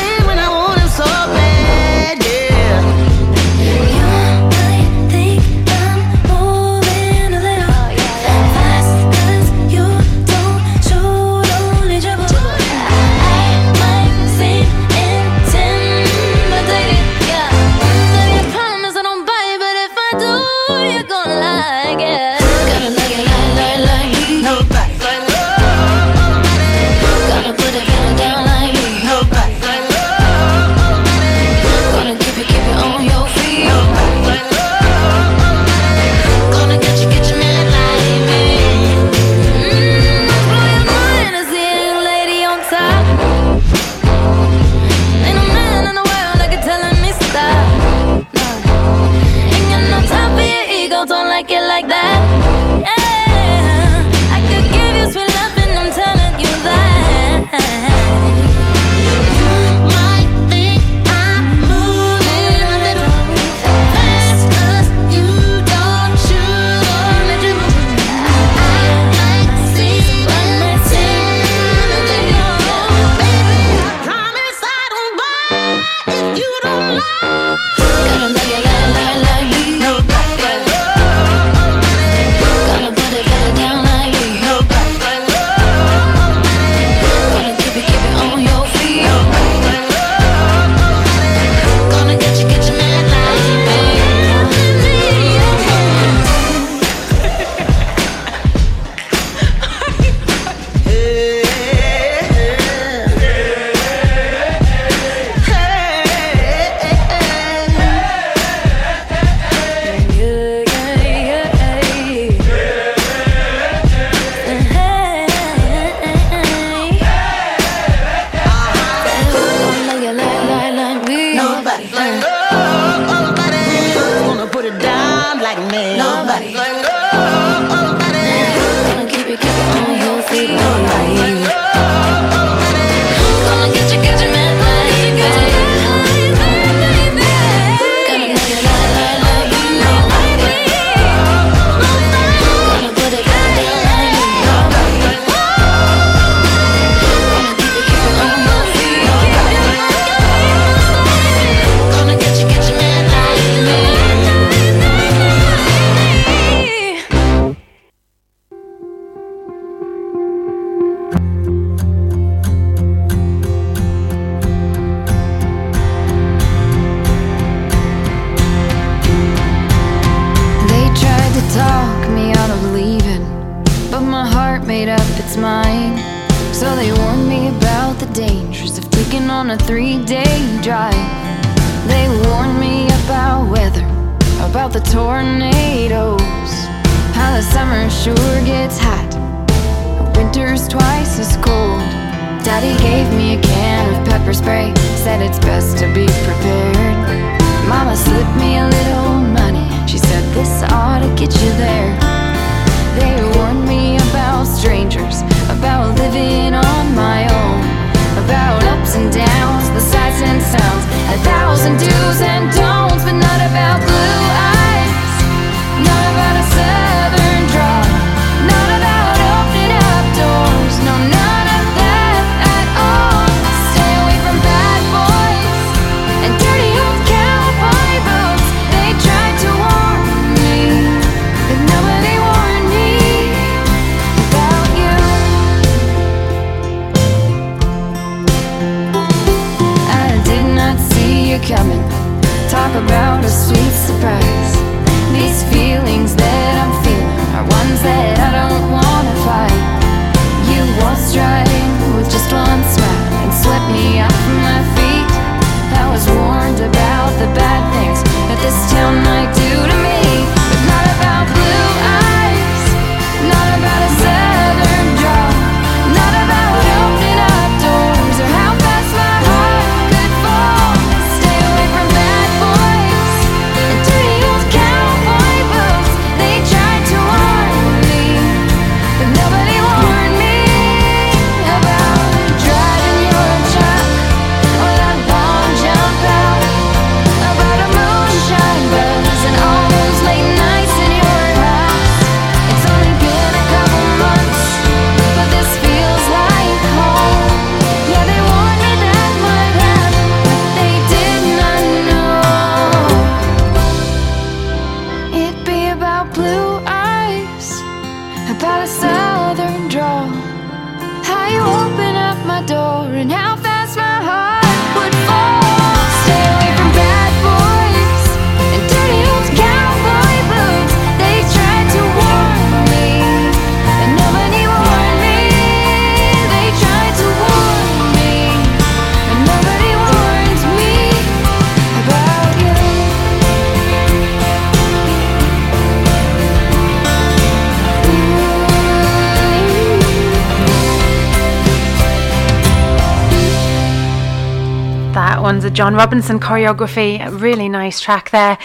one's a John Robinson choreography. A Really nice track there.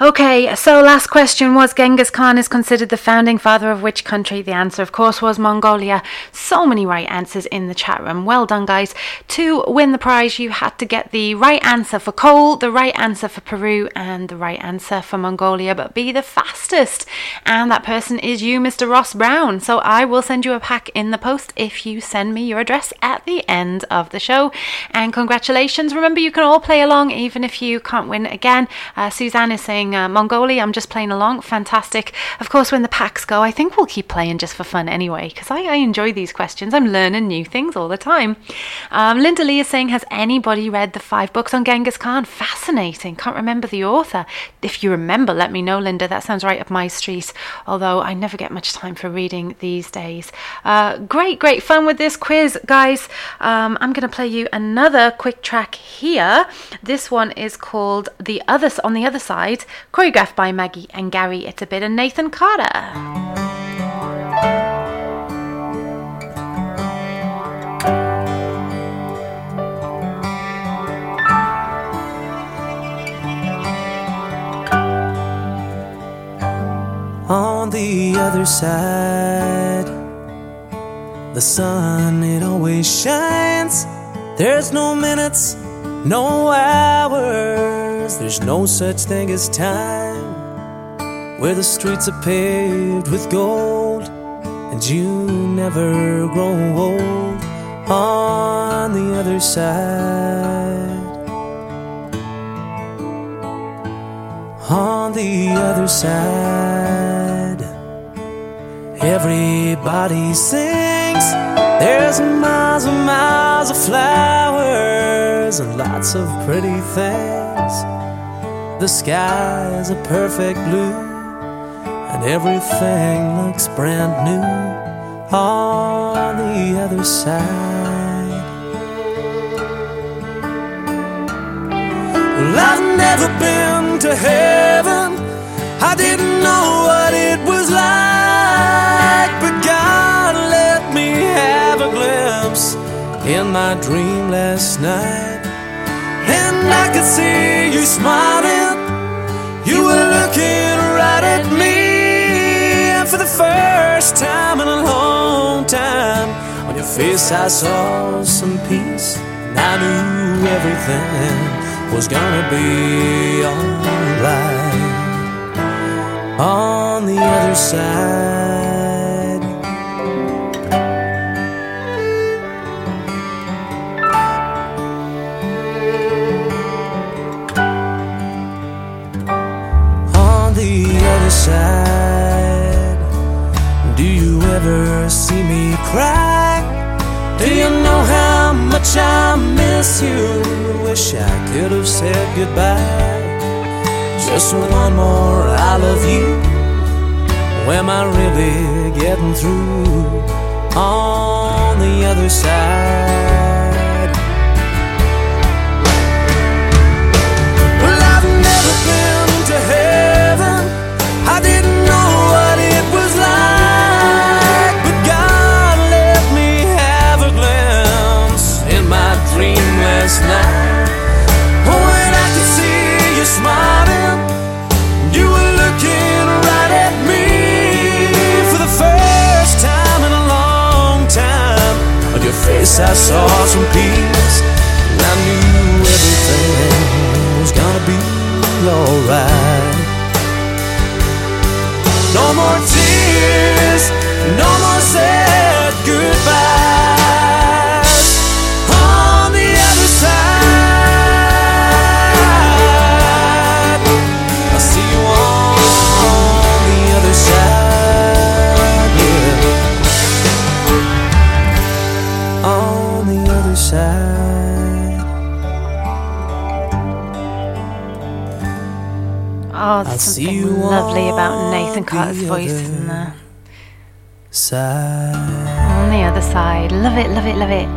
Okay, so last question was Genghis Khan is considered the founding father of which country? The answer, of course, was Mongolia. So many right answers in the chat room. Well done, guys. To win the prize, you had to get the right answer for coal, the right answer for Peru, and the right answer for Mongolia, but be the fastest. And that person is you, Mr. Ross Brown. So I will send you a pack in the post if you send me your address at the end of the show. And congratulations. Remember, you can all play along even if you can't win again. Uh, Suzanne is saying uh, Mongolia. I'm just playing along. Fantastic. Of course, when the packs go, I think we'll keep playing just for fun anyway because I, I enjoy these questions. I'm learning new things all the time. Um, Linda Lee is saying, Has anybody read the five books on Genghis Khan? Fascinating. Can't remember the author. If you remember, let me know, Linda. That sounds right up my street. Although I never get much time for reading these days. Uh, great, great fun with this quiz, guys. Um, I'm going to play you another quick track here. This one is called "The Other on the Other Side," choreographed by Maggie and Gary. It's a bit of Nathan Carter. On the other side, the sun, it always shines. There's no minutes, no hours. There's no such thing as time. Where the streets are paved with gold, and you never grow old. On the other side. on the other side. Everybody sings. There's miles and miles of flowers and lots of pretty things. The sky is a perfect blue, and everything looks brand new on the other side. Well, I've never been to heaven. I didn't know what it was like, but God let me have a glimpse in my dream last night. I could see you smiling. You were looking right at me. And for the first time in a long time, on your face I saw some peace. And I knew everything was gonna be alright on the other side. Side, do you ever see me cry? Do you know how much I miss you? Wish I could have said goodbye. Just one more I love you. Am I really getting through on the other side? Well, I've never been I saw some peace, and I knew everything was gonna be alright. No more tears, no more sad goodbyes. Something lovely about Nathan Carter's voice in there. Side. On the other side. Love it, love it, love it.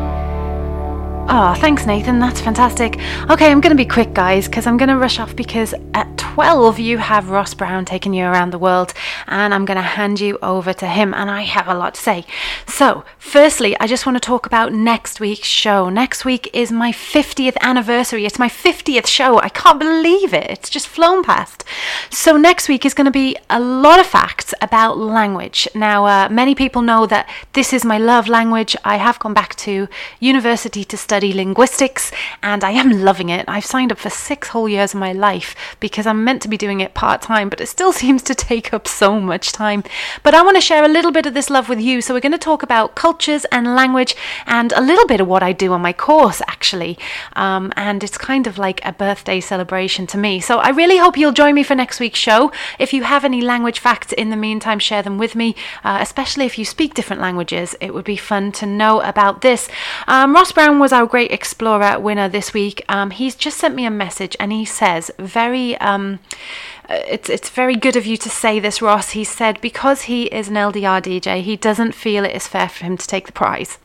Oh, thanks, Nathan. That's fantastic. Okay, I'm going to be quick, guys, because I'm going to rush off because at 12 you have Ross Brown taking you around the world, and I'm going to hand you over to him, and I have a lot to say. So, firstly, I just want to talk about next week's show. Next week is my 50th anniversary. It's my 50th show. I can't believe it. It's just flown past. So, next week is going to be a lot of facts about language. Now, uh, many people know that this is my love language. I have gone back to university to study linguistics, and I am loving it. I've signed up for six whole years of my life because I'm meant to be doing it part time, but it still seems to take up so much time. But I want to share a little bit of this love with you. So, we're going to talk about cultures and language and a little bit of what I do on my course, actually. Um, and it's kind of like a birthday celebration to me. So, I really hope you'll join me for next week's show. If you have any language facts in the meantime, share them with me, uh, especially if you speak different languages. It would be fun to know about this. Um, Ross Brown was our Great Explorer winner this week. Um, he's just sent me a message and he says, very. Um, it's it's very good of you to say this, Ross. He said because he is an LDR DJ, he doesn't feel it is fair for him to take the prize.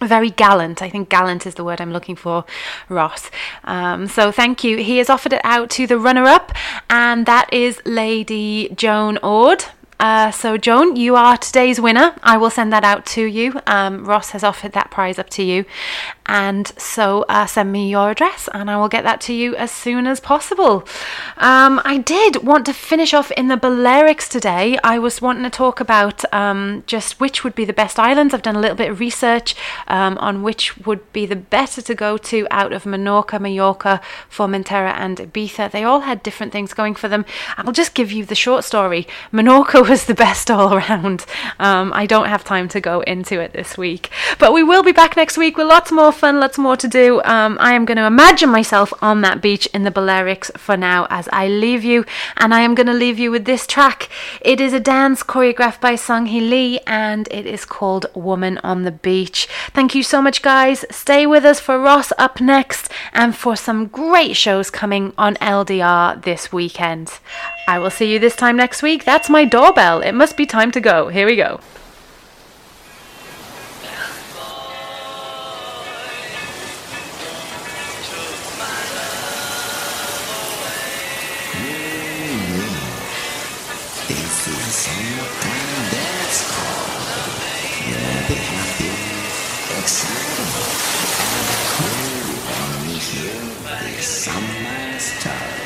Very gallant. I think gallant is the word I'm looking for, Ross. Um, so thank you. He has offered it out to the runner up, and that is Lady Joan Ord. Uh, so, Joan, you are today's winner. I will send that out to you. Um, Ross has offered that prize up to you. And so uh, send me your address and I will get that to you as soon as possible. Um, I did want to finish off in the Balearics today. I was wanting to talk about um, just which would be the best islands. I've done a little bit of research um, on which would be the better to go to out of Menorca, Mallorca, Formentera, and Ibiza. They all had different things going for them. I'll just give you the short story. Menorca was the best all around. Um, I don't have time to go into it this week, but we will be back next week with lots more fun, lots more to do. Um, I am going to imagine myself on that beach in the Balearics for now as I leave you, and I am going to leave you with this track. It is a dance choreographed by Sung Hee Lee, and it is called Woman on the Beach. Thank you so much, guys. Stay with us for Ross up next and for some great shows coming on LDR this weekend. I will see you this time next week. That's my doorbell. It must be time to go. Here we go. Happy, excited, and cool hear the summer start.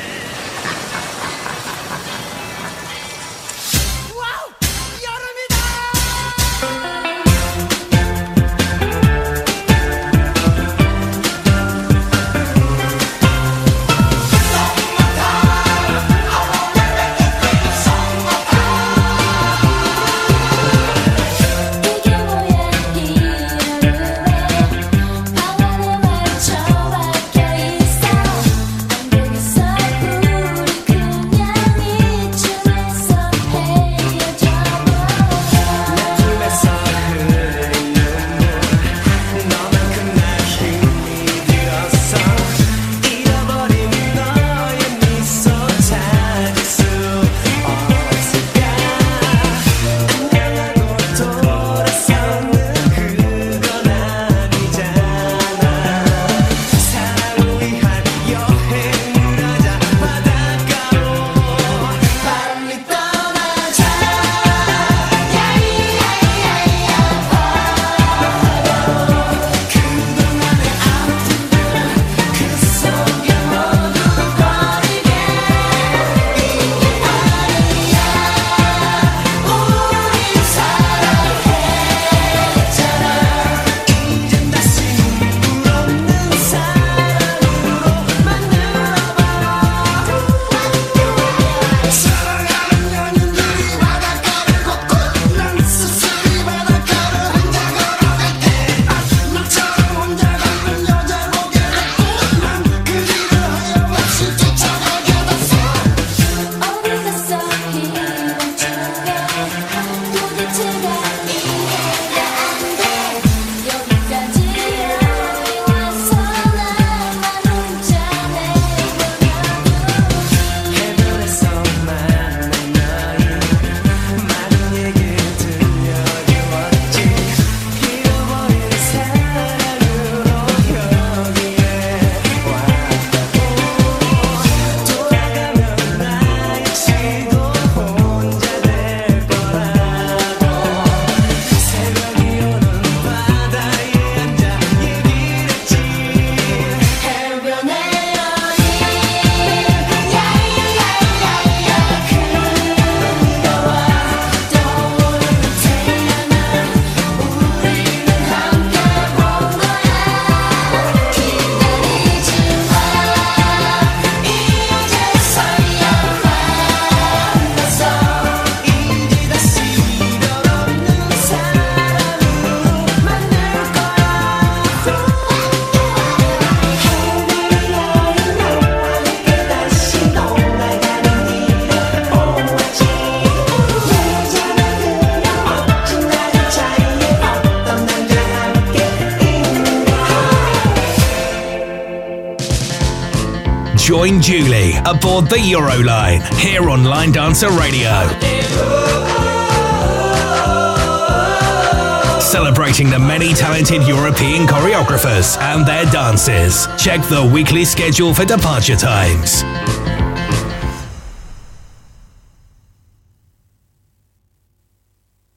Join Julie aboard the Euroline here on Line Dancer Radio. Celebrating the many talented European choreographers and their dances. Check the weekly schedule for departure times.